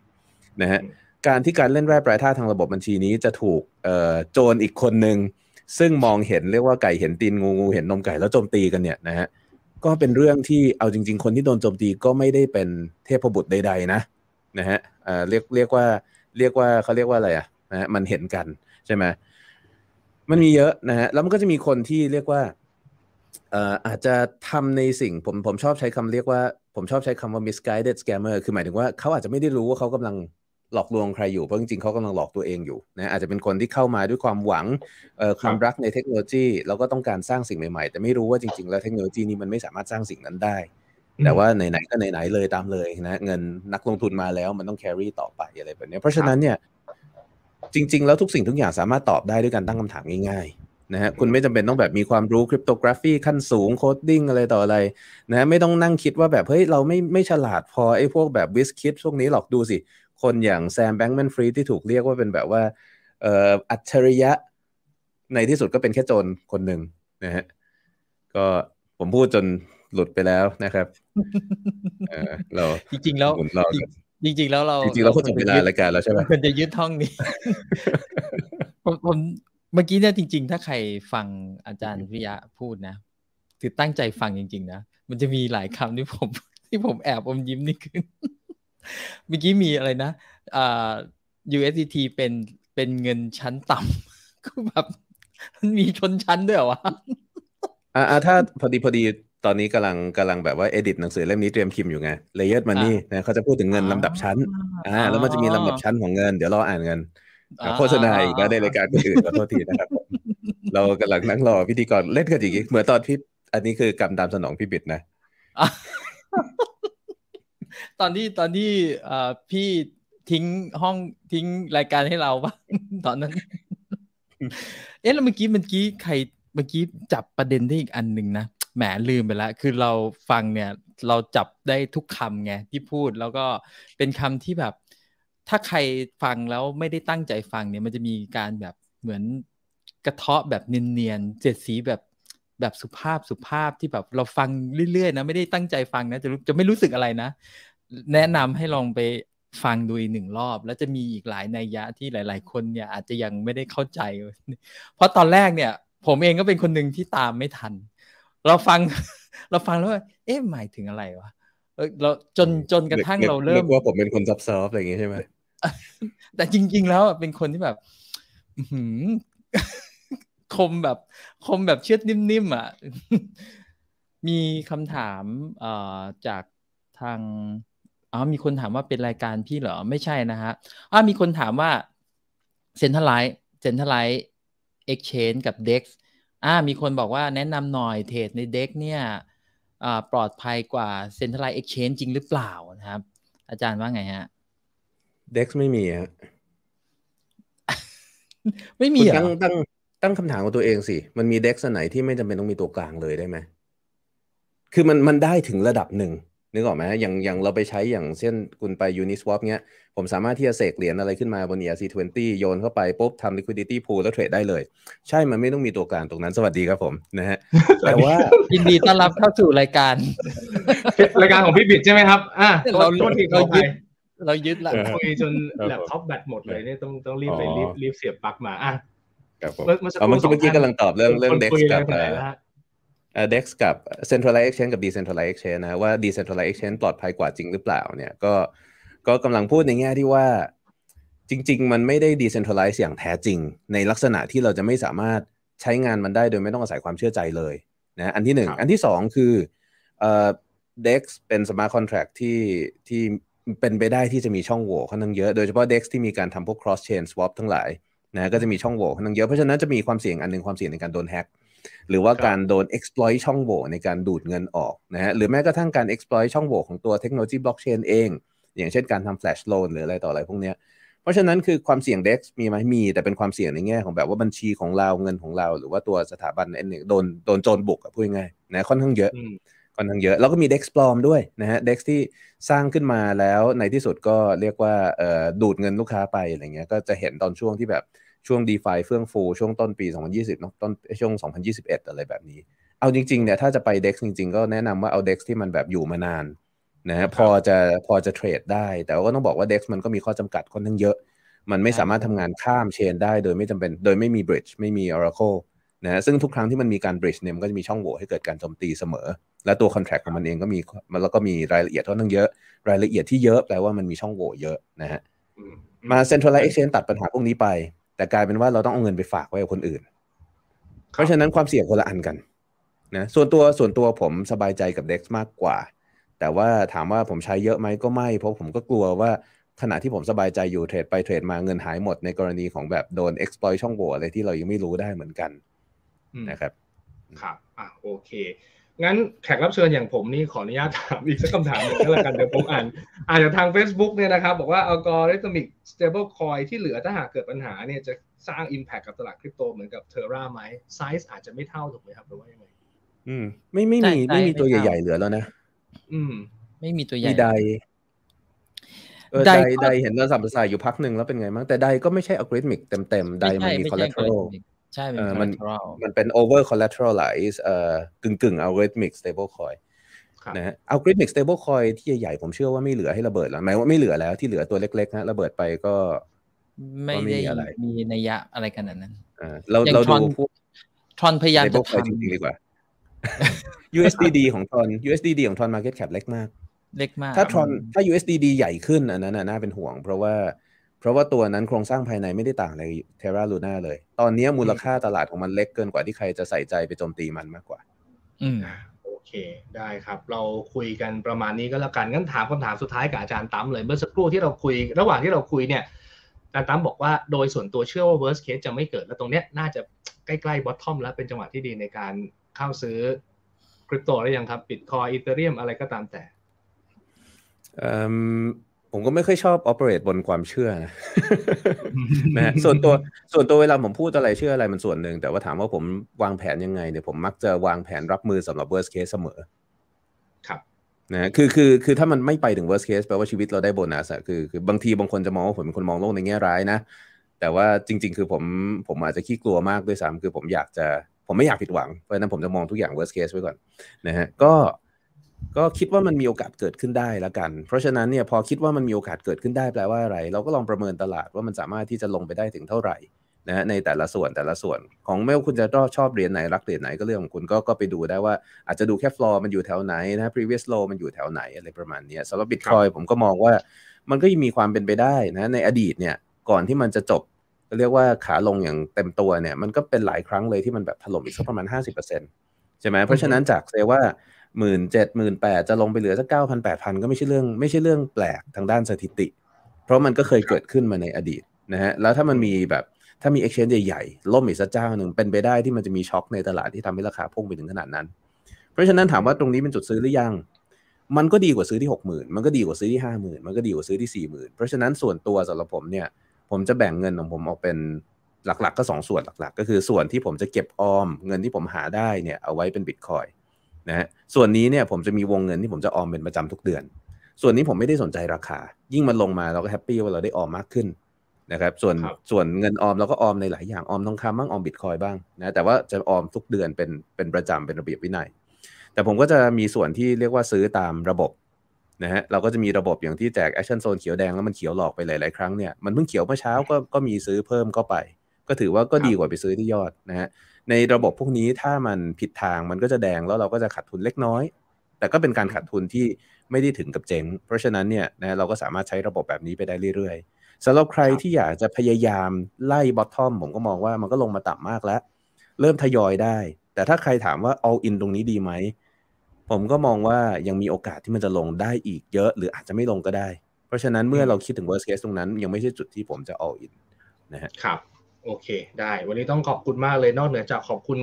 นะฮะการที่การเล่นแร่แปรธาตุทางระบบบัญชีนี้จะถูกโจรอีกคนหนึ่ง ซึ่งมองเห็นเรียกว่าไก่เห็นตีนงูงูเห็นนมไก่แล้วโจมตีกันเนี่ยนะฮะก็เป็นเรื่องที่เอาจริง ๆ คนที่โดนโจมตีก็ไม่ได้เป็นเทพบุตรใดๆนะนะฮะเรียกเรียกว่าเรียกว่าเขาเรียกว่าอะไรอะนะฮะมันเห็นกันใช่ไหมมันมีเยอะนะฮะแล้วมันก็จะมีคนที่เรียกว่าเอ่ออาจจะทำในสิ่งผมผมชอบใช้คำเรียกว่า ผมชอบใช้คำว่า misguided scammer คือหมายถึงว่าเขาอาจจะไม่ได้รู้ว่าเขากำลัง หลอกลวงใครอยู่ เพราะจริงๆเขากำลังหลอกตัวเองอยู่นะอาจจะเป็นคนที่เข้ามาด้วยความหวังความรักในเทคโนโลยี แล้วก็ต้องการสร้างสิ่งใหม่ๆ แต่ไม่รู้ว่าจริงๆ แล้วเทคโนโลยีนี้มันไม่สามารถสร้างสิ่งนั้นได้ แต่ว่าไหนๆก็ไหนๆเลยตามเลยนะเงินนักลงทุนมาแล้วมันต้องแครี่ต่อไปอะไรแบบนี้เพราะฉะนั้นเนี่ยจริง ๆ แล้วทุกสิ่งทุกอย่างสามารถตอบได้ด้วยการตั้งคำถามง่ายๆนะฮะคุณไม่จำเป็นต้องแบบมีความรู้ cryptography ขั้นสูง coding อะไรต่ออะไรนะไม่ต้องนั่งคิดว่าแบบเฮ้ยเราไม่ไม่ฉลาดพอไอ้พวกแบบ whiz kid พวกนี้หรอกดูสิ คนอย่างแซมแบงก์แมนฟรีดที่ถูกเรียกว่าเป็นแบบว่าเอ่ออัจฉริยะในที่สุดก็เป็นแค่โจรคนหนึ่งนะฮะก็ผมพูดจนหลุดไปแล้วนะครับเออเราจริงๆแล้วจริงๆแล้วเราจริงๆเราพูดถึงเวลารายการแล้วใช่ไหมควรจะยึดห้องนี้ผมผมเมื่อกี้เนี่ยจริง ๆ ถ้าใครฟังอาจารย์วิยะพูดนะคือตั้งใจฟังจริง ๆ นะมันจะมีหลายคำที่ผม ที่ผมแอบอมยิ้มนี่ขึ้น เมื่อกี้มีอะไรนะอ่า USDT เป็นเป็นเงินชั้นต่ำก็แบบมันมีชนชั้นด้วยวะอ่าถ้าพอดีพอดีตอนนี้กำลังกำลังแบบว่าเอดิตหนังสือเล่มนี้เตรียมพิมพ์อยู่ไง Layered Money นะเขาจะพูดถึงเงินลำดับชั้นอ่าแล้วมันจะมีลำดับชั้นของเงิน เดี๋ยวเราอ่านเงินโฆษณาอีกแล้วในรายการอื่นขอโทษทีนะครับเรากำลังนั่งรอพิธีกรเล่นกันอีกเหมือนตอนพี่อันนี้คือกรรมตามสนองพี่บิดนะ ตอนที่ตอนที่พี่ทิ้งห้องทิ้งรายการให้เราปะตอนนั้น เอ๊ะแล้วเมื่อกี้เมื่อกี้ใครเมื่อกี้จับประเด็นได้อีกอันหนึ่งนะแหมลืมไปแล้วคือเราฟังเนี่ย เราจับได้ทุกคำไงที่พูดแล้วก็เป็นคำที่แบบ ถ้าใครฟังแล้วไม่ได้ตั้งใจฟังเนี่ย มันจะมีการแบบเหมือนกระเทาะแบบเนียนๆเจ็ดสีแบบแบบสุภาพสุภาพที่แบบเราฟังเรื่อยๆนะไม่ได้ตั้งใจฟังนะจะจะไม่รู้สึกอะไรนะ แนะนำให้ลองไปฟังดูอีกหนึ่งรอบ แล้วจะมีอีกหลายนัยยะที่หลาย ๆ คนเนี่ยอาจจะยังไม่ได้เข้าใจ เพราะตอนแรกเนี่ย ผมเองก็เป็นคนหนึ่งที่ตามไม่ทัน เราฟังเราฟังแล้วเอ๊ะหมายถึงอะไรวะเราจนจนกระทั่งเราเริ่มว่าผมเป็นคนซับซ้อนอะไรอย่างงี้ใช่ไหมแต่จริง ๆ แล้วเป็นคนที่แบบคมแบบ คมแบบเชือดนิ่มๆอะ มีคำถามเอ่อจากทาง อ๋อมีคนถามว่าเป็นรายการพี่เหรอ ไม่ใช่นะฮะอ๋อมีคนถามว่าcentralized centralized exchange กับ DEX อ่ามีคนบอกว่าแนะนำหน่อยเทรดใน DEX เนี่ยอ่าปลอดภัยกว่า centralized exchange จริงหรือเปล่านะครับ อาจารย์ว่าไงฮะ DEX ไม่มีฮะไม่มีตั้งตั้งตั้งคำถามกับตัวเองสิ มันมี DEX ไหนที่ไม่จำเป็นต้องมีตัวกลางเลยได้ไหมคือมันมันได้ถึงระดับหนึ่ง นึกออกไหมอย่างอย่างเราไปใช้อย่างเช่นคุณไป Uniswap เนี้ย ผมสามารถที่จะเสกเหรียญอะไรขึ้นมาบน ERC20 โยนเข้าไปปุ๊บทำ liquidity pool แล้วเทรดได้เลย ใช่มันไม่ต้องมีตัวกลางตรงนั้นสวัสดีครับผมนะฮะแต่ว่ายินดีต้อนรับเข้าสู่รายการ รายการของพี่บิดใช่ไหมครับอ่าเราเรายึดเรายึดละคุยจนแล็ปท็อปแบตหมดเลยเนี่ยต้องต้องรีบไปรีบรีบเสียบปลั๊กมาอะครับผมเมื่อกี้เมื่อกี้กำลังตอบเรื่องเรื่องเด็กกับ เอ่อ DEX กับ Centralized Exchange กับ Decentralized Exchange นะว่า Decentralized Exchange ปลอดภัยกว่าจริงหรือเปล่าเนี่ยก็ก็กำลังพูดในแง่ที่ว่า จริง ๆ มันไม่ได้ decentralize อย่างแท้จริง ในลักษณะที่เราจะไม่สามารถใช้งานมันได้โดยไม่ต้องอาศัยความเชื่อใจเลยนะอันที่หนึ่งครับอันที่สองคือเอ่อ DEX เป็น smart contract ที่ที่เป็นไปได้ที่จะมีช่องโหว่ค่อนข้างเยอะ โดยเฉพาะ DEX ที่มีการทำพวก cross chain swap ทั้งหลายนะก็จะมีช่องโหว่ค่อนข้างเยอะ เพราะฉะนั้นจะมีความเสี่ยงอันหนึ่งความเสี่ยงในการโดนแฮ็ก หรือว่าครับการโดน exploit ช่องโหว่ในการดูดเงินออกนะฮะหรือแม้กระทั่งการ exploit ช่องโหว่ของตัวเทคโนโลยี blockchain เอง อย่างเช่นการทำ flash loan หรืออะไรต่ออะไรพวกเนี้ยเพราะฉะนั้นคือความเสี่ยง DEX มีไหมมี แต่เป็นความเสี่ยงในแง่ของแบบว่าบัญชีของเราเงินของเรา หรือว่าตัวสถาบันเองเนี่ยโดนโดนโจรบุกอะพูดง่ายๆนะค่อนข้างเยอะอืมค่อนข้างเยอะแล้วก็มี DEX ปลอมด้วยนะฮะ DEX ที่สร้างขึ้นมาแล้วในที่สุดก็เรียกว่าเอ่อดูดเงินลูกค้าไปอะไรเงี้ยก็จะเห็นตอนช่วงที่แบบ ช่วง DeFi เฟื่องฟู ช่วงต้นปี 2020เนอะต้นช่วง 2021 อะไรแบบนี้ เอาจริงๆเนี่ยถ้าจะไป DEX จริง ๆ ก็แนะนำว่าเอา DEX ที่มันแบบอยู่มานานนะฮะพอจะพอจะเทรดได้ แต่ว่าก็ต้องบอกว่า DEX มันก็มีข้อจำกัดค่อนข้างเยอะ มันไม่สามารถทำงานข้ามเชนได้โดยไม่จำเป็นโดยไม่มี bridge ไม่มี oracle นะฮะซึ่งทุกครั้งที่มันมีการ bridge เนี่ยมันก็จะมีช่องโหว่ให้เกิดการโจมตีเสมอ และตัว contract ของมันเองก็มีมันแล้วก็มีรายละเอียดค่อนข้างเยอะรายละเอียดที่เยอะแปลว่ามันมีช่องโหว่เยอะนะฮะอืมมา centralized exchange ตัดปัญหาพวกนี้ไป แต่กลายเป็นว่าเราต้องเอาเงินไปฝากไว้กับคนอื่น เพราะฉะนั้นความเสี่ยงคนละอันกันนะส่วนตัวส่วนตัวผมสบายใจกับ DEX มากกว่า แต่ว่าถามว่าผมใช้เยอะไหมก็ไม่ เพราะผมก็กลัวว่าขณะที่ผมสบายใจอยู่เทรดไปเทรดมาเงินหายหมดในกรณีของแบบโดน exploit ช่องโหว่อะไรที่เรายังไม่รู้ได้เหมือนกันอืมนะครับครับอะโอเค งั้นแขกรับเชิญอย่างผมนี่ขออนุญาตถามอีกสักคำถามหนึ่งก็แล้วกันเดี๋ยวผมอ่าน อ่านจากทาง Facebook เนี่ยนะครับ บอกว่า algorithmic stable coin ที่เหลือถ้าหากเกิดปัญหาเนี่ยจะสร้าง impact กับตลาดคริปโตเหมือนกับ Terra ไหม size อาจจะไม่เท่าถูกไหมครับหรือว่ายังไงอืม ไม่ไม่ใช่มีใช่ไม่มีตัวไม่ทราบใหญ่ ๆ เหลือแล้วนะ อืม ไม่มีตัวใหญ่มีไดเออไดไดก็ไดเห็นเราสัมภาษาอยู่พักหนึ่งแล้วเป็นไงบ้างแต่ไดก็ไม่ใช่อัลกอริทมิกเต็มๆไดมันมีไใช่ collateral ใช่เป็น เออมัน collateral มันเป็น over collateralize เอ่อกึ่งกึ่ง algorithmic stable coin ครับนะฮะ algorithmic stable coin ที่ใหญ่ๆ ผมเชื่อว่าไม่เหลือให้ระเบิดแล้วหมายว่าไม่เหลือแล้วที่เหลือตัวเล็กๆฮะระเบิดไปก็ ไม่ก็ไม่ได้มีอะไรมีนัยยะอะไรขนาดนั้นอ่าเราอย่างเราทรดูอนพวกทรอนพยายามจะ stable ท coin จริงๆดีกว่า USDD ของทรอน USDD ของทรอน market cap เล็กมากำเล็กมาก ถ้าทรอนถ้า USDD ใหญ่ขึ้นอันนั้นน่ะน่าเป็นห่วง เพราะว่าเพ ราะว่าตัวนั้นโครงสร้างภายในไม่ได้ต่างอะไร Terra Luna เลย ตอนนี้มูลค่าตลาดของมันเล็กเกินกว่าที่ใครจะใส่ใจไปโจมตีมันมากกว่า อืมอะโอเค ได้ครับ เราคุยกันประมาณนี้ก็แล้วกันงั้นถามคำถามสุดท้ายกับอาจารย์ตั้มเลยเมื่อสักครู่ที่เราคุย ระหว่างที่เราคุยเนี่ยอาจารย์ตั้มบอกว่าโดยส่วนตัวเชื่อว่า worst case จะไม่เกิดแล้วตรงเนี้ยน่าจะใกล้ๆ bottom แล้วเป็นจังหวะที่ดีในการเข้าซื้อคริปโตได้ยังครับ Bitcoin Ethereum อะไรก็ตามแต่เอิ่ม ผมก็ไม่ค่อยชอบ operate บนความเชื่อนะนะฮะส่วนตัวส่วนตัวเวลาผมพูดอะไรเชื่ออะไรมันส่วนหนึ่ง แต่ว่าถามว่าผมวางแผนยังไงเนี่ยผมมักจะวางแผนรับมือสำหรับ worst case เสมอ ครับนะฮะคือคือคือถ้ามันไม่ไปถึง worst case แปลว่าชีวิตเราได้โบนัสอะคือคือบางทีบางคนจะมองว่าผมเป็นคนมองโลกในแง่ร้ายนะ แต่ว่าจริง ๆ คือผมผมอาจจะขี้กลัวมากด้วยซ้ำคือผมอยากจะผมไม่อยากผิดหวังเพราะฉะนั้นผมจะมองทุกอย่าง worst case ไว้ก่อนนะฮะก็ ก็คิดว่ามันมีโอกาสเกิดขึ้นได้ละกัน เพราะฉะนั้นเนี่ยพอคิดว่ามันมีโอกาสเกิดขึ้นได้แปลว่าอะไร เราก็ลองประเมินตลาดว่ามันสามารถที่จะลงไปได้ถึงเท่าไหร่นะฮะในแต่ละส่วนแต่ละส่วนของไม่ว่าคุณจะชอบเหรียญไหนรักเหรียญไหนก็เรื่องของคุณก็ก็ไปดูได้ว่าอาจจะดูแค่ floor มันอยู่แถวไหนนะ previous low มันอยู่แถวไหนอะไรประมาณเนี้ยสำหรับ Bitcoin ผมก็มองว่ามันก็ยังมีความเป็นไปได้นะในอดีตเนี่ยก่อนที่มันจะจบเรียกว่าขาลงอย่างเต็มตัวเนี่ยมันก็เป็นหลายครั้งเลยที่มันแบบถล่มอีกสักประมาณ 50%ใช่ไหมเพราะฉะนั้นจากเซว่า หมื่นเจ็ดหมื่นแปดจะลงไปเหลือสักเก้าพันแปดพันก็ไม่ใช่เรื่องไม่ใช่เรื่องแปลกทางด้านสถิติ เพราะมันก็เคยเกิดขึ้นมาในอดีตนะฮะแล้วถ้ามันมีแบบถ้ามี exchange ใหญ่ๆล่มอีกสักเจ้าหนึ่งเป็นไปได้ที่มันจะมีช็อคในตลาดที่ทำให้ราคาพุ่งไปถึงขนาดนั้น เพราะฉะนั้นถามว่าตรงนี้เป็นจุดซื้อหรือยัง มันก็ดีกว่าซื้อที่หกหมื่นมันก็ดีกว่าซื้อที่ห้าหมื่นมันก็ดีกว่าซื้อที่สี่หมื่นเพราะฉะนั้นส่วนตัวสำหรับผมเนี่ย ผมจะแบ่งเงินของผมออกเป็นหลักๆ ก็สองส่วนหลักๆ ก็คือส่วนที่ผมจะเก็บออม เงินที่ผมหาได้เนี่ยเอาไว้เป็นบิตคอย นะฮะส่วนนี้เนี่ยผมจะมีวงเงินที่ผมจะออมเป็นประจำทุกเดือน ส่วนนี้ผมไม่ได้สนใจราคา ยิ่งมันลงมาเราก็ happy ว่าเราได้ออมมากขึ้นนะครับส่วนครับส่วนเงินออมเราก็ออมในหลายอย่างออมทองคำบ้างออมบิตคอยน์บ้างนะแต่ว่าจะออมทุกเดือนเป็นเป็นประจำเป็นระเบียบวินัย แต่ผมก็จะมีส่วนที่เรียกว่าซื้อตามระบบนะฮะเราก็จะมีระบบอย่างที่แจก action zone เขียวแดงแล้วมันเขียวหลอกไปหลาย ๆ ครั้งเนี่ยมันเพิ่งเขียวเมื่อเช้าก็ก็มีซื้อเพิ่มก็ไป ก็ถือว่าก็ดีกว่าไปซื้อที่ยอดนะฮะ ในระบบพวกนี้ถ้ามันผิดทางมันก็จะแดงแล้วเราก็จะขาดทุนเล็กน้อย แต่ก็เป็นการขาดทุนที่ไม่ได้ถึงกับเจ๊งเพราะฉะนั้นเนี่ยนะเราก็สามารถใช้ระบบแบบนี้ไปได้เรื่อยสำหรับใครที่อยากจะพยายามไล่บอททอมผมก็มองว่ามันก็ลงมาต่ำมากแล้ว เริ่มทยอยได้ แต่ถ้าใครถามว่า all in ตรงนี้ดีไหมผมก็มองว่ายังมีโอกาสที่มันจะลงได้อีกเยอะ หรืออาจจะไม่ลงก็ได้ เพราะฉะนั้นเมื่อเราคิดถึง worst case ตรงนั้น ยังไม่ใช่จุดที่ผมจะ all in นะฮะครับ โอเค ได้วันนี้ต้องขอบคุณมากเลยนอกเหนือจากขอบคุณ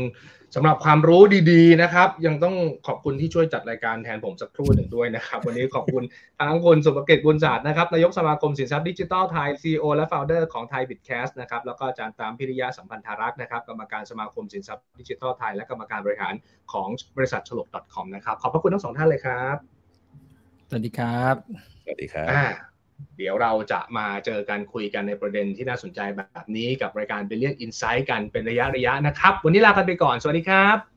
สำหรับความรู้ดีๆนะครับ ยังต้องขอบคุณที่ช่วยจัดรายการแทนผมสักครู่หนึ่งด้วยนะครับ วันนี้ขอบคุณทั้งคุณสุภกิจบุญศาสตร์นะครับนายกสมาคมสินทรัพย์ดิจิทัลไทย CEO และ Founder ของไทยบิตแคสนะครับแล้วก็อาจารย์ตามพิริยะสัมพันธารักษ์นะครับกรรมการสมาคมสินทรัพย์ดิจิทัลไทยและกรรมการบริหารของบริษัทฉลก .com นะครับขอบพระคุณทั้งสองท่านเลยครับสวัสดีครับสวัสดีครับอ่า เดี๋ยวเราจะมาเจอกันคุยกันในประเด็นที่น่าสนใจแบบนี้กับรายการ Billion Insight กันเป็นระยะระยะนะครับ วันนี้ลากันไปก่อน สวัสดีครับ